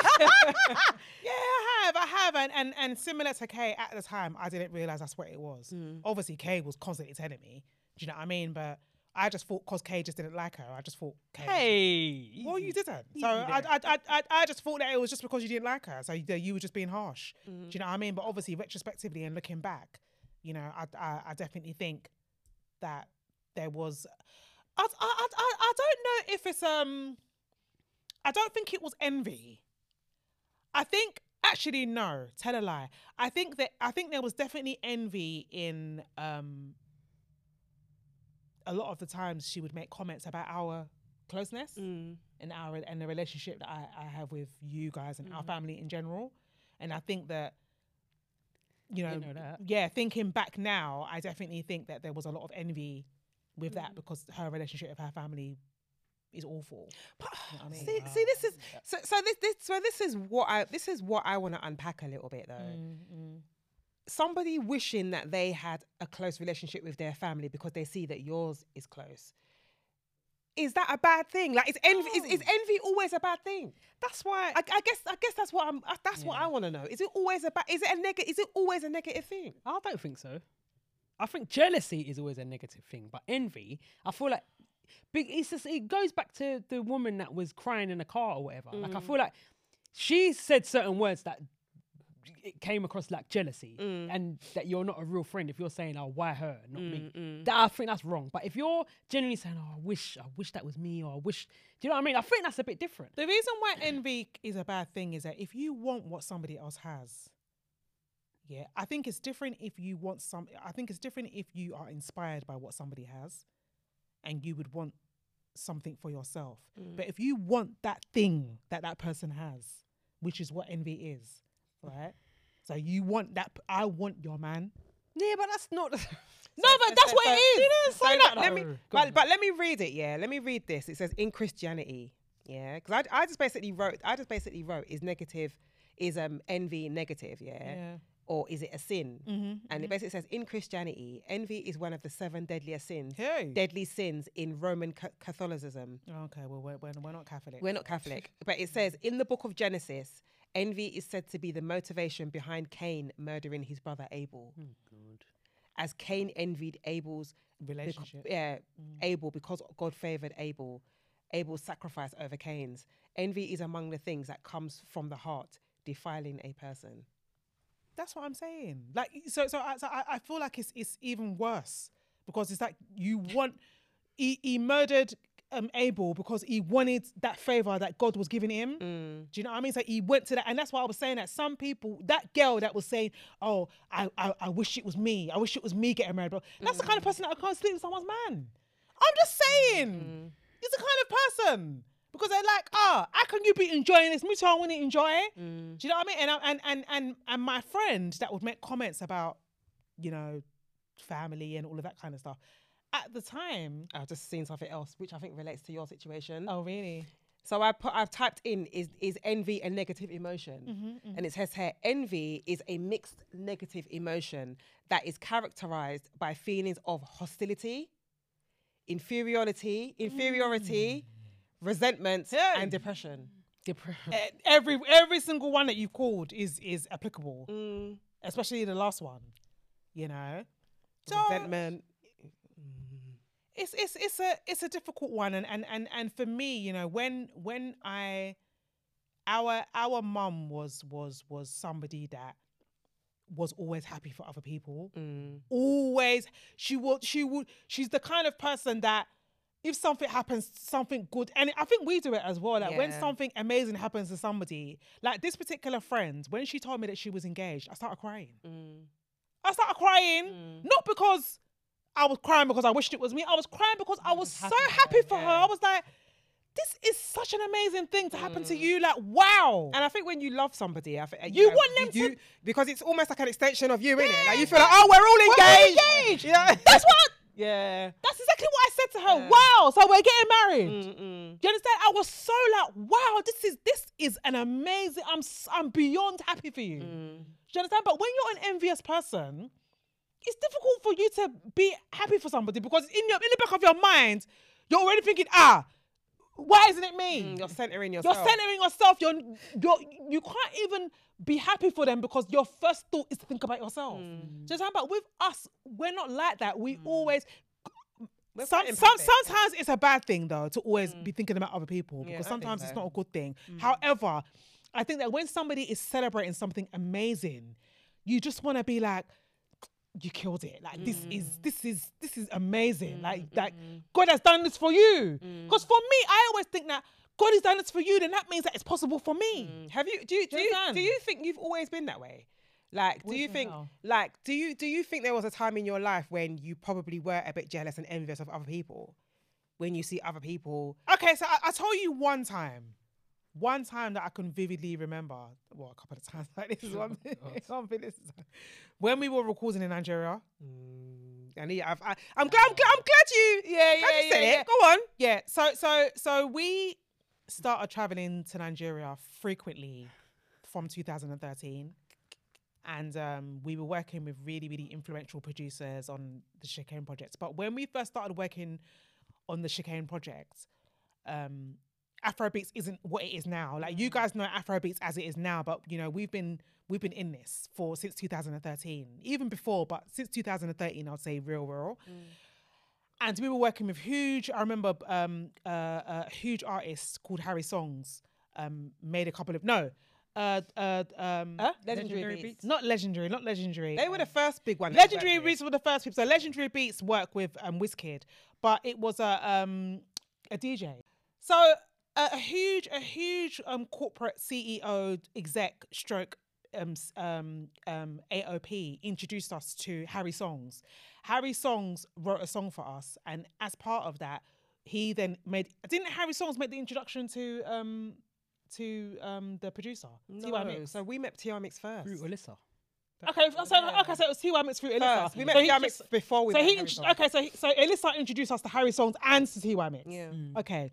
Yeah, I have, I have, and and and similar to Kay at the time, I didn't realize that's what it was. Hmm. Obviously, Kay was constantly telling me. Do you know what I mean? But I just thought because Kay just didn't like her, I just thought Kay. Hey. Well, you didn't. So I. I, I, I, just thought that it was just because you didn't like her. So you, you were just being harsh. Do mm-hmm. you know what I mean? But obviously, retrospectively and looking back, you know, I, I, I definitely think that there was. I, I, I, I don't know if it's um. I don't think it was envy. I think actually no, tell a lie. I think that I think there was definitely envy in um. A lot of the times she would make comments about our closeness Mm. and our and the relationship that I, I have with you guys and our family in general. And I think that you know, know that. yeah, thinking back now, I definitely think that there was a lot of envy with that because her relationship with her family is awful. You know I mean? See, see, this is so. So this, this, so this is what I, this is what I want to unpack a little bit though. Mm, Somebody wishing that they had a close relationship with their family because they see that yours is close. Is that a bad thing? Like, is envy is, is envy always a bad thing? That's why. I, I guess I guess that's what I'm. uh, That's what I want to know. Is it always a bad? Is it a negative? Is it always a negative thing? I don't think so. I think jealousy is always a negative thing, but envy, I feel like big. It's just it goes back to the woman that was crying in the car or whatever. Like I mm. feel like she said certain words that it came across like jealousy, mm. and that you're not a real friend if you're saying, "Oh, why her, not me." Mm, that I think that's wrong. But if you're genuinely saying, "Oh, I wish, I wish that was me," or "I wish," do you know what I mean? I think that's a bit different. The reason why envy is a bad thing is that if you want what somebody else has, yeah, I think it's different if you want some. I think it's different if you are inspired by what somebody has, and you would want something for yourself. But if you want that thing that that person has, which is what envy is, right? So you want that. I want your man. Yeah, but that's not. No, but that's what it is. You didn't say that, Let me, but, but let me read it. Yeah, let me read this. It says in Christianity. Yeah, because I, I just basically wrote. I just basically wrote is negative, is um envy negative? Yeah. Yeah. Or is it a sin? Mm-hmm, And it basically says in Christianity, envy is one of the seven deadliest sins. Hey. Deadly sins in Roman ca- Catholicism. Okay, well we're, we're, we're not Catholic. We're not Catholic, but it says in the book of Genesis, envy is said to be the motivation behind Cain murdering his brother Abel. As Cain envied Abel's bec- Relationship. yeah, Abel because God favored Abel, Abel's sacrifice over Cain's. Envy is among the things that comes from the heart, defiling a person. That's what I'm saying. Like so, so I, so I, I feel like it's it's even worse because it's like you want he, he murdered um Abel because he wanted that favor that God was giving him. Mm. Do you know what I mean? So he went to that, and that's why I was saying that some people, that girl that was saying, "Oh, I I, I wish it was me. I wish it was me getting married," bro. That's the kind of mm. person that I can't sleep with someone's man. I'm just saying, mm. he's the kind of person. Because they're like, ah, how can you be enjoying this? Me too, I want to enjoy it. Mm. Do you know what I mean? And, and and and and my friend that would make comments about, you know, family and all of that kind of stuff. At the time, I've just seen something else, which I think relates to your situation. oh really? So I put, I've typed in is is envy a negative emotion, mm-hmm, mm-hmm. and it says here envy is a mixed negative emotion that is characterized by feelings of hostility, inferiority, inferiority, mm. Resentment, Yeah. and depression. Depression. Every every single one that you've called is is applicable, Mm. especially the last one. You know, so Resentment. it's it's it's a it's a difficult one and and and and for me you know when when i our our mum was was was somebody that was always happy for other people Mm. always she would she would she's the kind of person that if something happens something good and i think we do it as well like when something amazing happens to somebody like this particular friend when she told me that she was engaged i started crying Mm. I started crying, not because I was crying because I wished it was me. I was crying because I was so happy for her. I was like, this is such an amazing thing to happen to you. Like, wow. And I think when you love somebody, I think You want them to- because it's almost like an extension of you, isn't it? Like you feel like, oh, we're all engaged. engaged. Yeah. That's what. Yeah. That's exactly what I said to her. Wow. So we're getting married. Mm-mm. Do you understand? I was so like, wow, this is this is an amazing. I'm I'm beyond happy for you. Do you understand? But when you're an envious person, it's difficult for you to be happy for somebody because in your in the back of your mind, you're already thinking, ah, why isn't it me? Mm, You're centering yourself. You're centering yourself. You're, you're you can't even be happy for them because your first thought is to think about yourself. Mm. Just how about with us, we're not like that. We always. Some, some, sometimes it's a bad thing though to always be thinking about other people because think sometimes it's not a good thing. However, I think that when somebody is celebrating something amazing, you just want to be like, you killed it. Like this is this is this is amazing. Like like God has done this for you. Because for me, I always think that God has done this for you, then that means that it's possible for me. Mm. Have you do you do you do you think you've always been that way? Like, do you think know? like do you do you think there was a time in your life when you probably were a bit jealous and envious of other people? When you see other people Okay, so I, I told you one time, one time that I can vividly remember. Well, a couple of times. Like this is one thing. when we were recording in Nigeria. I need, I've, I, I'm glad. I'm glad. I'm glad you. Yeah, said yeah, it. Go on. Yeah. So so so we started traveling to Nigeria frequently from 2013. And um, we were working with really, really influential producers on the Chicane project. But when we first started working on the Chicane project, um, Afrobeats isn't what it is now. Like you guys know Afrobeats as it is now, but you know we've been we've been in this for since 2013, even before, but since 2013, I'd say real, real. And we were working with huge. I remember um, uh, a huge artist called Harry Songs um, made a couple of no, uh, uh, um, Huh? Legendary, Legendary beats. not legendary, not legendary. They were the first big one. Legendary. Beats were the first people. So Legendury Beatz work with um Wizkid, but it was a um a DJ. So a, a huge, a huge um corporate CEO exec stroke um um um AOP introduced us to Harry Songs. Harry Songs wrote a song for us, and as part of that, he then made didn't Harry Songs make the introduction to um to um the producer T.Y. No, Mix. so we met TR Mix first. Fruit Elissa. Okay, so okay, so it was T.Y. Mix through Elissa. First. We met So he TR just- Mix before we so met he Harry int- okay, so he, so Elissa introduced us to Harry Songs and to T.Y. Mix. Yeah. Okay.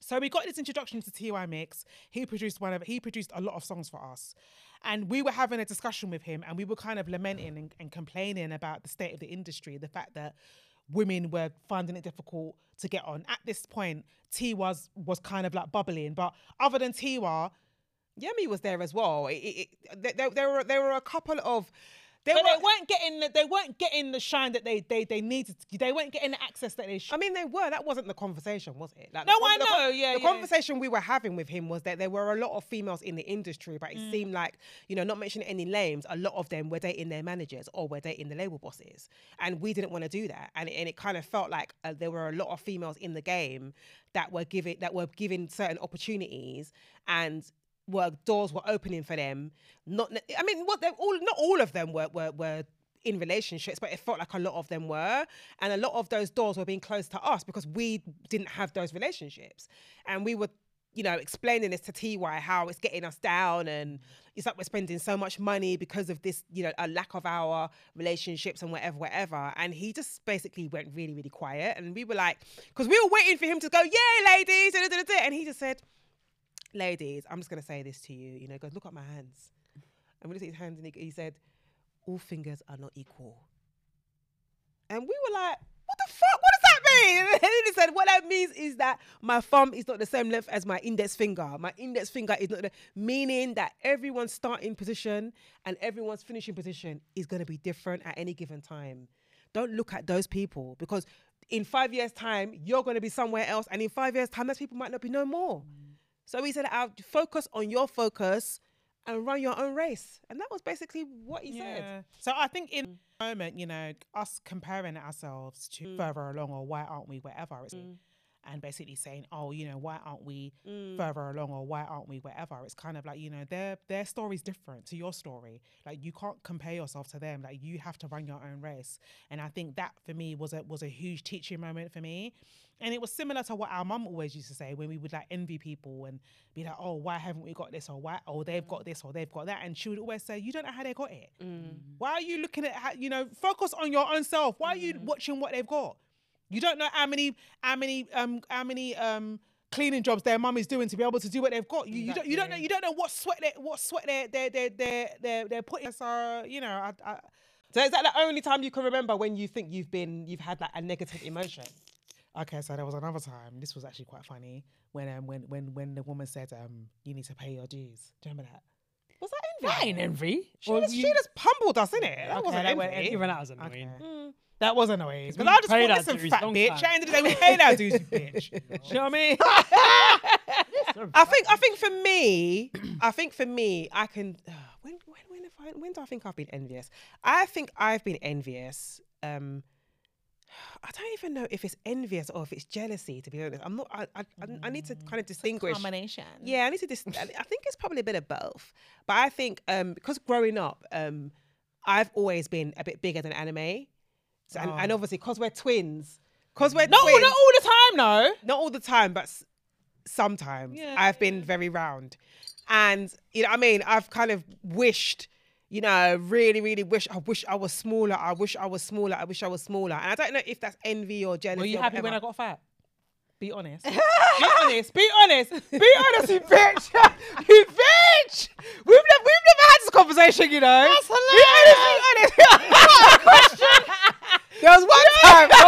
So we got this introduction to T.Y. Mix. He produced one of he produced a lot of songs for us. And we were having a discussion with him and we were kind of lamenting and, and complaining about the state of the industry, the fact that women were finding it difficult to get on. At this point, T was was kind of like bubbling. But other than Tiwa, Yemi was there as well. It, it, it, there, there, were there were a couple of but were, they weren't getting the, they weren't getting the shine that they they, they needed. They weren't getting the access that they should. I mean, they were. That wasn't the conversation, was it? Like, No, the I the know, yeah, The yeah. conversation we were having with him was that there were a lot of females in the industry, but it Mm. seemed like, you know, not mentioning any names, a lot of them were dating their managers or were dating the label bosses, and we didn't want to do that. And it, and it kind of felt like uh, there were a lot of females in the game that were giving that were given certain opportunities and were doors were opening for them. Not, I mean, what they all not all of them were were were in relationships, but it felt like a lot of them were. And a lot of those doors were being closed to us because we didn't have those relationships. And we were, you know, explaining this to TY how it's getting us down and it's like we're spending so much money because of this, you know, a lack of our relationships and whatever, whatever. And he just basically went really, really quiet. And we were like, because we were waiting for him to go, yay, ladies. da, da, da, da," And he just said, ladies, I'm just going to say this to you. You know, he goes, look at my hands. And we looked at his hands and he, he said, all fingers are not equal. And we were like, what the fuck? What does that mean? And then he said, what that means is that my thumb is not the same length as my index finger. My index finger is not the, meaning that everyone's starting position and everyone's finishing position is going to be different at any given time. Don't look at those people because in five years' time, you're going to be somewhere else. And in five years' time, those people might not be no more. So he said, I'll focus on your focus and run your own race. And that was basically what he said. So I think in the moment, you know, us comparing ourselves to mm. further along or why aren't we wherever it's mm. and basically saying, Oh, you know, why aren't we mm. further along or why aren't we wherever? It's kind of like, you know, their their story's different to your story. Like you can't compare yourself to them. Like you have to run your own race. And I think that for me was a was a huge teaching moment for me. And it was similar to what our mum always used to say when we would like envy people and be like, oh, why haven't we got this? Or why, oh, they've got this or they've got that. And she would always say, you don't know how they got it. Why are you looking at, how, you know, focus on your own self. Why are you watching what they've got? You don't know how many, how many, um, how many, um, cleaning jobs their mum is doing to be able to do what they've got. You, you don't, you don't know, you don't know what sweat they, what sweat they, they, they, they, they, they're putting. So, you know, I, I, So is that the only time you can remember when you think you've been you've had like a negative emotion? Okay, so there was another time. This was actually quite funny when um when when when the woman said um you need to pay your dues. Do you remember that? Was that envy? That ain't envy. She, just, you- she just pummeled us, innit? That Okay, wasn't that envy. even that was annoying. Okay. Mm. That was annoying. 'Cause But we I just thought, listen, fat bitch. time. At the end of the day, we paid our dues, you bitch. You know what I mean? I think I think for me, I think for me, I can. Uh, when when when I, when do I think I've been envious? I think I've been envious. Um, I don't even know if it's envious or if it's jealousy. To be honest, I'm not. I I, I- I need to kind of distinguish. Combination. Yeah, I need to. Dis- I think it's probably a bit of both. But I think um, because growing up, um, I've always been a bit bigger than anime, so, and, and Oh. obviously because we're twins, because we're No, twins, not all the time, no. not all the time, but s- sometimes Yeah, I've been very round. And you know what I mean? I've kind of wished, you know, really, really wish I wish I was smaller. I wish I was smaller. I wish I was smaller. And I don't know if that's envy or jealousy. Were you happy when I got fat? Be honest. be honest. Be honest. Be honest, you bitch. you bitch. We've never, we've never had this conversation, you know. That's hilarious. Be honest. Be honest. There was one time. there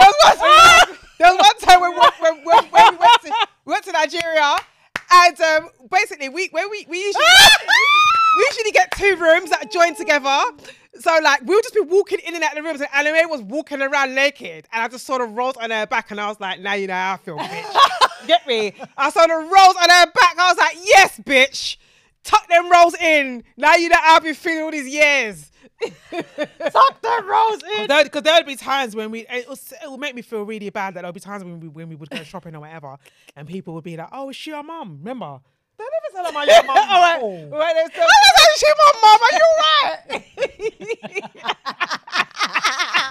was one time. There was one time when, when, when, when, when we went to we went to Nigeria, and um, basically we when we we usually we usually get two rooms that join together. So like we'll just be walking in and out of the rooms, and Anime was walking around naked, and I just sort of rolled on her back, and I was like, "Now you know how I feel, bitch." Get me? I saw the rolls on her back. I was like, "Yes, bitch." Tuck them rolls in. Now you know how I've been feeling all these years. Tuck them rolls in. Because there would be times when we, it, was, it would make me feel really bad that there would be times when we, when we would go shopping or whatever, and people would be like, oh, is she your mum? Remember? They never tell her my your mum. All right. Oh. All right, let's go. She my mum. Are you right?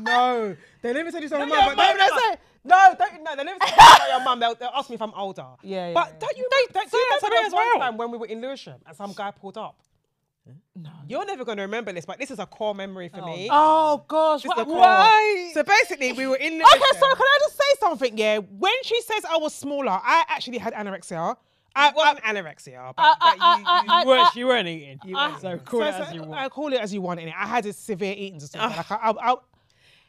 no, they never you something. No, mum, but they never say. No, don't. No, they never say about your mum. They'll, they'll ask me if I'm older. Yeah, yeah, But don't you? Don't, say you that to remember me there was as one well. time when we were in Lewisham and some guy pulled up. No. You're never going to remember this, but this is a core memory for oh. me. Oh gosh, This is wha- a core. why? So basically, we were in Okay, so can I just say something? Yeah, when she says I was smaller, I actually had anorexia. I it wasn't anorexia, but, I- but I- you, I- you- I- You weren't, you weren't eating. I- so call so- it so as you want. I call it as you want. Innit? I had a severe eating disorder. Like I, I,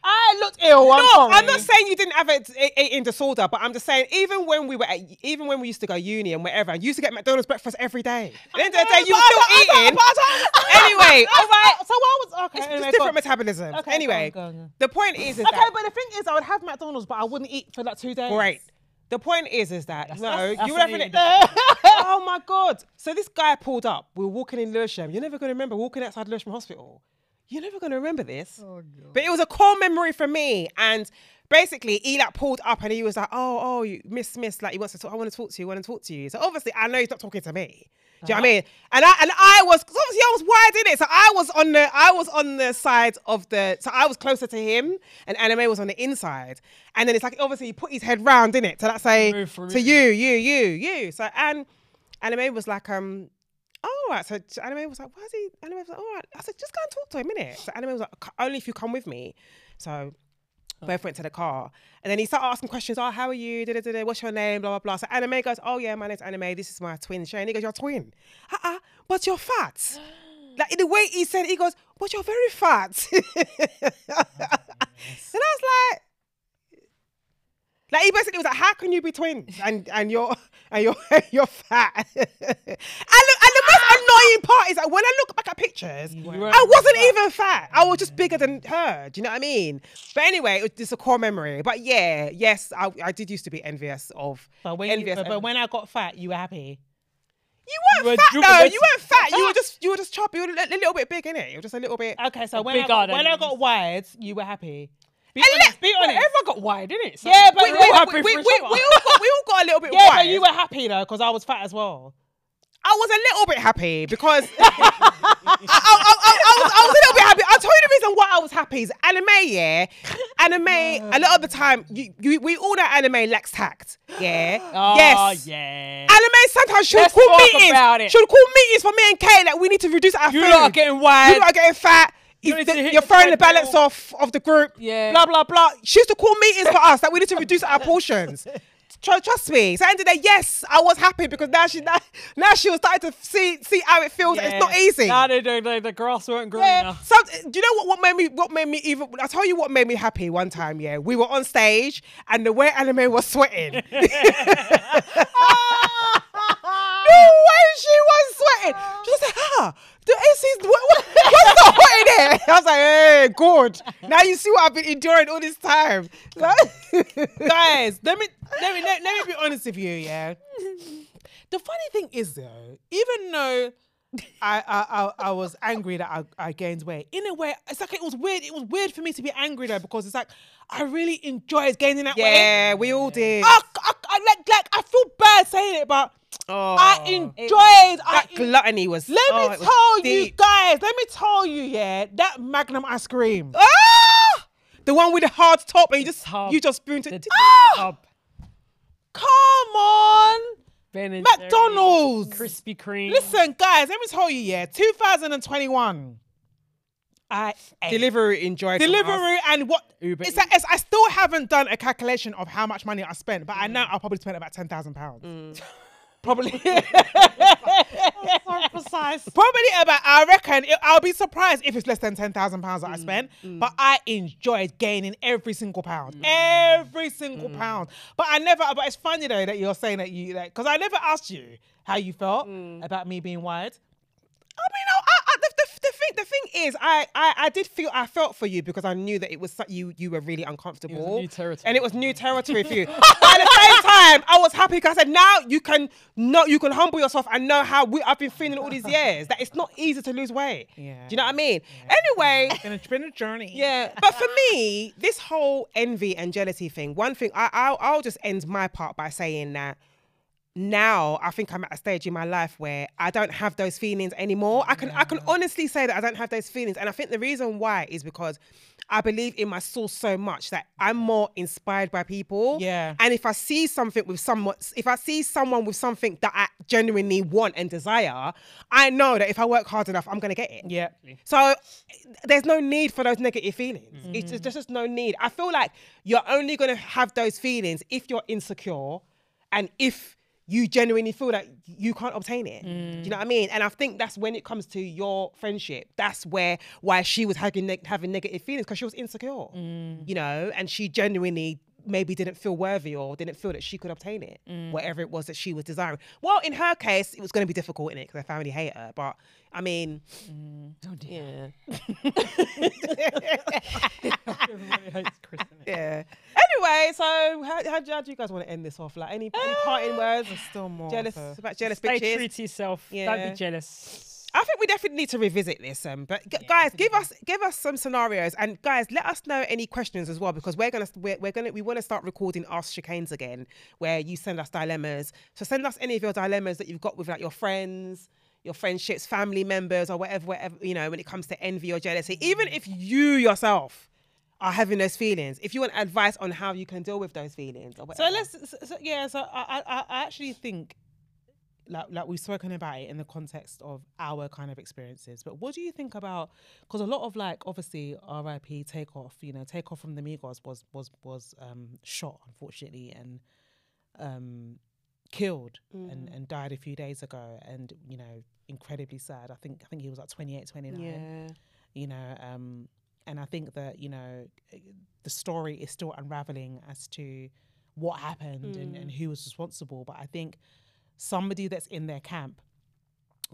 I, looked ill. I'm no, sorry. I'm not saying you didn't have an eating disorder, but I'm just saying even when we were at, even when we used to go uni and wherever, I used to get McDonald's breakfast every day. At the end of the day, you were still eating. I Anyway, all right. So I was okay. It's anyway, different on. metabolism. Okay, anyway, go on, go on. the point is, is Okay, that but the thing is, I would have McDonald's, but I wouldn't eat for like two days. great. The point is, is that no, that's you were having it. oh my god! So this guy pulled up. We were walking in Lewisham. You're never going to remember walking outside Lewisham Hospital. You're never going to remember this. But it was a core memory for me. And basically, he like pulled up and he was like, "Oh, oh, you, Miss, Miss, like he wants to talk. I want to talk to you. I want to talk to you." So obviously, I know he's not talking to me. Do you know what I mean? And I and I was 'cause obviously I was wide in it, so I was on the I was on the side of the so I was closer to him, and Anime was on the inside. And then it's like obviously he put his head round in it so that's say to you, you, you, you. So and Anime was like, um, oh, all right. So Anime was like, why is he? Anime was like, all right. I said, just go and talk to him, innit? So Anime was like, only if you come with me. So oh. both went to the car. And then he started asking questions. Oh, how are you? Da, da, da, da. What's your name? Blah, blah, blah. So Anime goes, oh, yeah, my name's Anime. This is my twin, Shane. He goes, you're a twin. Uh-uh, but you're fat. like, in the way he said, it, he goes, but you're very fat. Oh, and I was like, like he basically was like, "How can you be twins and and you're and you're you're fat?" and, the, and the most ah. annoying part is that when I look back at pictures, I wasn't even fat. I was just bigger than her. Do you know what I mean? But anyway, it was just a core memory. But yeah, yes, I, I did used to be envious of. But when, you, but, but when I got fat, you were happy. you weren't You were fat, no, jubilating. you weren't fat. You were just you were just choppy. You were a little bit big in it. You were just a little bit. Okay, so when I, got, garden. when I got wide, you were happy. Be And honest. let- Be honest. everyone got wide, didn't it? So Yeah, but we, we- we, we, we, we, we all got we all got a little bit yeah, wide. but you were happy though, because I was fat as well. I was a little bit happy because I, I, I, I, I was, I was a little bit happy. I'll tell you the reason why I was happy is anime, yeah. Anime, a lot of the time, you, you, we all know anime lacks tact, yeah. Oh, yes. yeah. Anime sometimes she'll Let's call meetings. She'll call meetings for me and Kay like we need to reduce our You food. lot are getting wide. You are getting fat. You the- you're throwing the balance off of the group. Yeah. Blah blah blah. She used to call meetings for us that we need to reduce our portions. trust me. So at the end of the day, yes, I was happy because now she now, now she was starting to see see how it feels. and It's not easy. Nah, the, the, the, the grass weren't growing. Yeah. enough. So do you know what, what made me what made me even I'll tell you what made me happy one time, yeah. We were on stage and the way anime was sweating. Ah! no way she was sweating. She was like, ah, the AC's what, what, what's the hot in there? I was like, hey, good. Now you see what I've been enduring all this time. guys, let me let me let, let me be honest with you, yeah. The funny thing is though, even though I I, I, I was angry that I, I gained weight, in a way, it's like it was weird. It was weird for me to be angry though because it's like I really enjoyed gaining that weight. yeah, we all did. I, I, I like like I feel bad saying it, but Oh, I enjoyed. I that en- gluttony was. let oh, me tell you deep. guys. Let me tell you, yeah, that Magnum ice cream. Ah! The one with the hard top, and you just Tub. you just spooned it. Ah! Come on, Ben and McDonald's. Jerry's, Krispy Kreme. Listen, guys, let me tell you, yeah, 2021. I ate. Delivery enjoyed from us. Deliveroo and what? Uber It's, like, it's, I still haven't done a calculation of how much money I spent, but I mm. know I'll probably spent about ten thousand pounds. Mm. Probably, so precise. probably about. I reckon it, I'll be surprised if it's less than ten thousand pounds that I mm, spent. But I enjoyed gaining every single pound, every single pound. But I never. But it's funny though that you're saying that you like because I never asked you how you felt about me being wired. I mean, I, I, I, the, the, the thing, is, I, I, I did feel, I felt for you because I knew that it was so- you, you were really uncomfortable, new territory. and it was new territory for you. but at the same time, I was happy because I said, now you can, know, you can humble yourself and know how we, I've been feeling all these years. That it's not easy to lose weight. Yeah. Do you know what I mean? Anyway, It's been a, it's been a journey. yeah, but for me, this whole envy and jealousy thing, one thing I, I'll, I'll just end my part by saying that now I think I'm at a stage in my life where I don't have those feelings anymore. I can I can honestly say that I don't have those feelings, and I think the reason why is because I believe in my soul so much that I'm more inspired by people. Yeah. And if I see something with someone, if I see someone with something that I genuinely want and desire, I know that if I work hard enough, I'm gonna get it. Yeah. So there's no need for those negative feelings. It's just, there's just no need. I feel like you're only going to have those feelings if you're insecure and if you genuinely feel that you can't obtain it. Do you know what I mean? And I think that's when it comes to your friendship. That's where why she was having neg- having negative feelings because she was insecure. Mm. You know, and she genuinely maybe didn't feel worthy or didn't feel that she could obtain it, mm. whatever it was that she was desiring. Well, in her case, it was going to be difficult in it because her family hate her. But I mean, mm, yeah. Everybody hates Chris, innit? Yeah. Anyway, so how, how, do- how do you guys want to end this off? Like any, any parting uh, words? Still more. Jealous about jealous Stay bitches. true to yourself. Don't be jealous. I think we definitely need to revisit this. Um, but gu- guys, give us give us some scenarios, and guys, let us know any questions as well because we're gonna we're, we're gonna we want to start recording Ask Chicanes again, where you send us dilemmas. So send us any of your dilemmas that you've got with like your friends, your friendships, family members, or whatever, whatever you know when it comes to envy or jealousy. Even if you yourself are having those feelings, if you want advice on how you can deal with those feelings, or So let's, so, so- yeah. So I, I, I actually think, like, like we've spoken about it in the context of our kind of experiences. But what do you think about? Because a lot of like, obviously, R.I.P. Takeoff. You know, Takeoff from the Migos was was was um, shot unfortunately and um, killed and, and died a few days ago. And you know, incredibly sad. I think I think he was like 28, 29 yeah. you know um and i think that you know the story is still unraveling as to what happened and, and who was responsible but i think somebody that's in their camp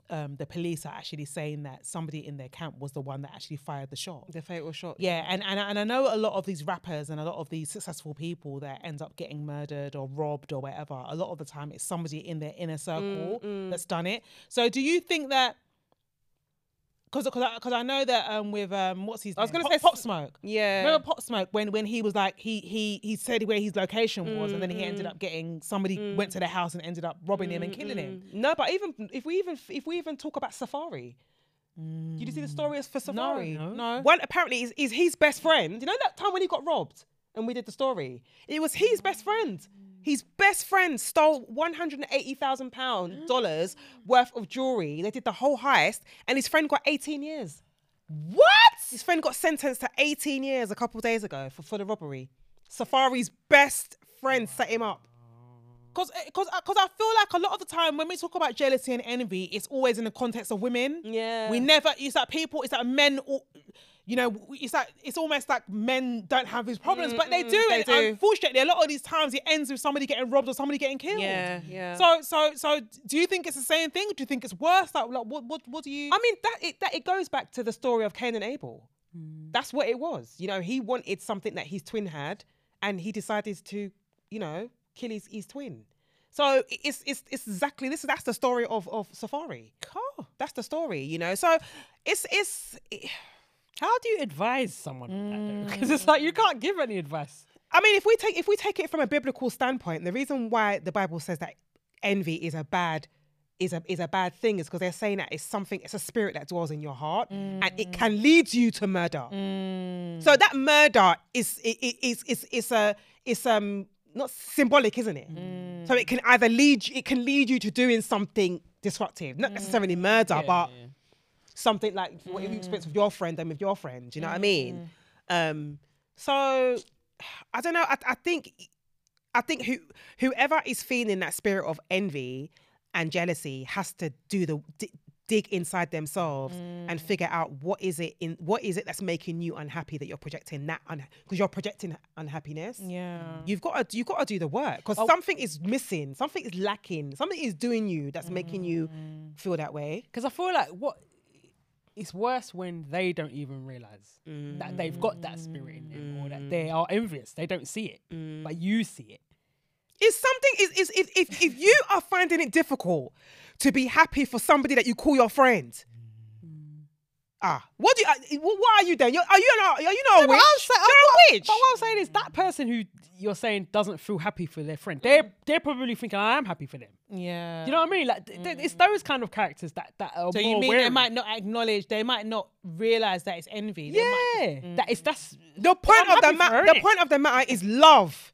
um the police are actually saying that somebody in their camp was the one that actually fired the shot The fatal shot. yeah, and, and and I know a lot of these rappers and a lot of these successful people that end up getting murdered or robbed or whatever. A lot of the time, it's somebody in their inner circle that's done it. So, do you think that? Because because I, 'cause I know that um with um what's his I was name? gonna Pop, say Pop Smoke. Yeah. Remember Pop Smoke when when he was like he he he said where his location was and then he ended mm, up getting somebody mm. went to the house and ended up robbing him and killing him. Mm, no, but even if we even if we even talk about Safaree, did you see the stories for Safaree? no. No. One apparently is, is his best friend. You know that time when he got robbed and we did the story. It was his best friend. His best friend stole one hundred and eighty thousand pound dollars mm. worth of jewelry. They did the whole heist, and his friend got eighteen years. What? His friend got sentenced to eighteen years a couple of days ago for, for the robbery. Safaree's best friend set him up. Because because eh, because uh, I feel like a lot of the time when we talk about jealousy and envy, it's always in the context of women. Yeah. We never. It's like people. It's like men. all- You know, it's like it's almost like men don't have these problems, but they do. Mm, they and do. Unfortunately, a lot of these times it ends with somebody getting robbed or somebody getting killed. Yeah, yeah. So so so, do you think it's the same thing? Do you think it's worse? Like, like what what what do you? I mean that it that it goes back to the story of Cain and Abel. That's what it was. You know, he wanted something that his twin had, and he decided to, you know, kill his, his twin. So it's it's it's exactly this. That's the story of of Safaree. Cool. That's the story. You know. So it's it's. How do you advise someone Because it's like you mm. can't give any advice. I mean, if we take if we take it from a biblical standpoint, the reason why the Bible says that envy is a bad is a is a bad thing is because they're saying that it's something it's a spirit that dwells in your heart and it can mm. lead you to murder. Mm. So that murder is i- i- is is is a it's um not symbolic, isn't it? So it can either lead it can lead you to doing something disruptive, not necessarily murder, but something like what you mm. experience with your friend and with your friend. You know what I mean? Mm-hmm. Um, so I don't know. I, I think I think who whoever is feeling that spirit of envy and jealousy has to do the di- dig inside themselves and mm. figure out what is it in what is it that's making you unhappy that you're projecting that because you're projecting unhappiness. Yeah. You've got to you've got to do the work because oh. something is missing, something is lacking, something is doing you that's making you mm. feel that way. Because I feel like what it's worse when they don't even realize that they've got that spirit in them or that they are envious. They don't see it, but you see it. Is something is is if, if if you are finding it difficult to be happy for somebody that you call your friend. Ah, what do you? Uh, wh- what are you then? You're, are you not? Are you not a witch? I'm You're a witch. But what I'm saying is that person who you're saying doesn't feel happy for their friend, they're mm. they're probably thinking I am happy for them. Yeah. You know what I mean? Like th- th- it's mm. those kind of characters that that are So more you mean wary. they might not acknowledge? They might not realize that it's envy. They might Yeah, that is mm. that's the point of the happy for her, matter. The innit? point of the matter is love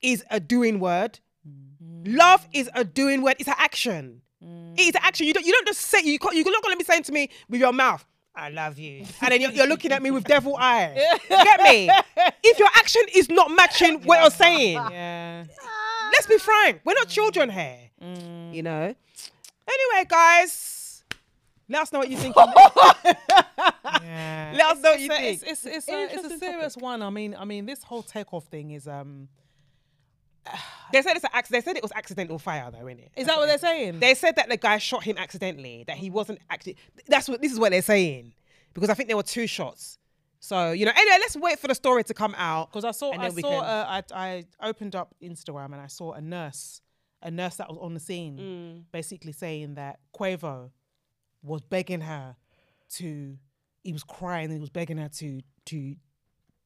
is a doing word. Love is a doing word. It's an action. It's an action. You don't. You don't just say. You you're not going to be saying to me with your mouth. I love you, and then you're, you're looking at me with devil eyes. You get me? If your action is not matching what you're saying, Yeah. let's be frank. We're not children here. You know. Anyway, guys, let us know what you think. Yeah. let us know what you So think. it's it's it's a, it's a serious one. I mean, I mean, this whole takeoff thing is um. They said it's an accident. They said it was accidental fire, though, innit? Is that what they're saying? They said that the guy shot him accidentally. That he wasn't actually. That's what this is what they're saying, because I think there were two shots. So you know. Anyway, let's wait for the story to come out. Because I saw, I saw, can- uh, I, I opened up Instagram and I saw a nurse, a nurse that was on the scene, Mm. basically saying that Quavo was begging her to, he was crying and he was begging her to, to,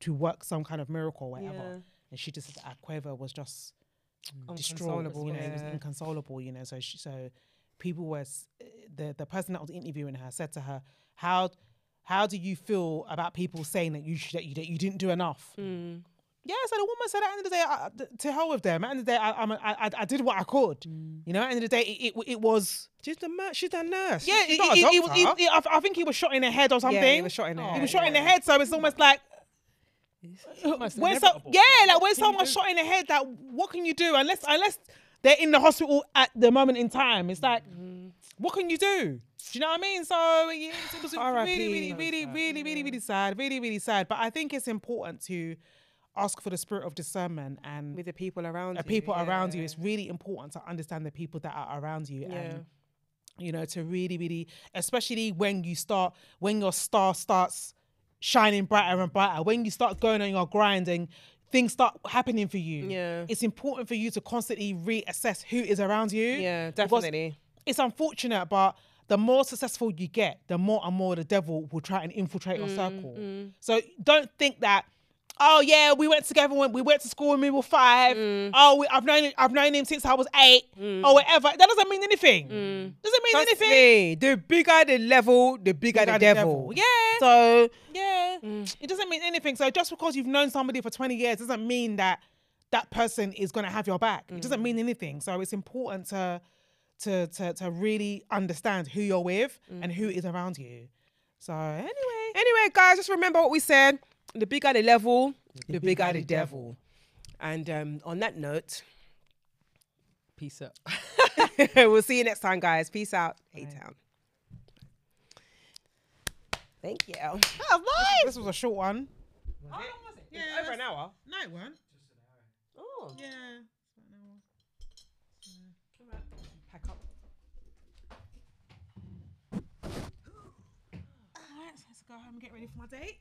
to work some kind of miracle or whatever. Yeah. And she just said that Quavo was just mm. Inconsolable, you know, he was inconsolable, you know. So she, so people were eh, the the person that was interviewing her said to her, how how do you feel about people saying that you should, that you that you didn't do enough? Mm. Yeah, so the woman said at the end of the day, I, to hell with them. At the end of the day, I, I'm a, I, I- did what I could. Mm. You know, at the end of the day, it, it, it was. She's the mer- she's a nurse. Yeah, she's it, not a it, it was. It, it- I, I think he was shot in the head or something. Yeah, he was shot in the He head. was shot in the head, so it's almost like Uh, when so, yeah, like when someone's shot in the head, that what can you do unless unless they're in the hospital at the moment in time? It's like, mm. what can you do? Do you know what I mean? So yeah, it was really, really, uh, really, really, really, really sad, really, really sad. But I think it's important to ask for the spirit of discernment and with the people around the you. people around you. It's really important to understand the people that are around you Yeah. and you know to really, really, especially when you start when your star starts shining brighter and brighter, when you start going on your grind and things start happening for you. Yeah. it's important for you to constantly reassess who is around you. Yeah, definitely. It's unfortunate, but the more successful you get, the more and more the devil will try and infiltrate your mm, circle. Mm. So don't think that, oh yeah, we went together when we went to school when we were five. Mm. Oh, we, I've known I've known him since I was eight mm. or whatever. That doesn't mean anything. Mm. Doesn't mean Trust anything. me, the bigger the level, the bigger, the, Bigger devil. Yeah. So Yeah. It doesn't mean anything. So just because you've known somebody for 20 years doesn't mean that that person is going to have your back. It doesn't mean anything. So it's important to to to to really understand who you're with and who is around you. So anyway, Anyway, guys, just remember what we said. The bigger the level, the, bigger, the devil. And um, on that note, Peace out. we'll see you next time, guys. Peace out. A Town. Thank you. That was nice. This was a short one. How long was it? Yeah, over an hour. No, it weren't. Oh. Yeah. Pack up. Alright, so let's go home and get ready for my date.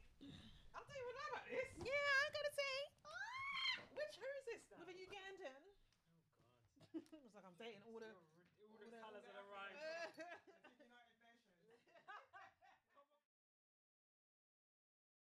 Stay in order. All the, all the colours of the rainbow.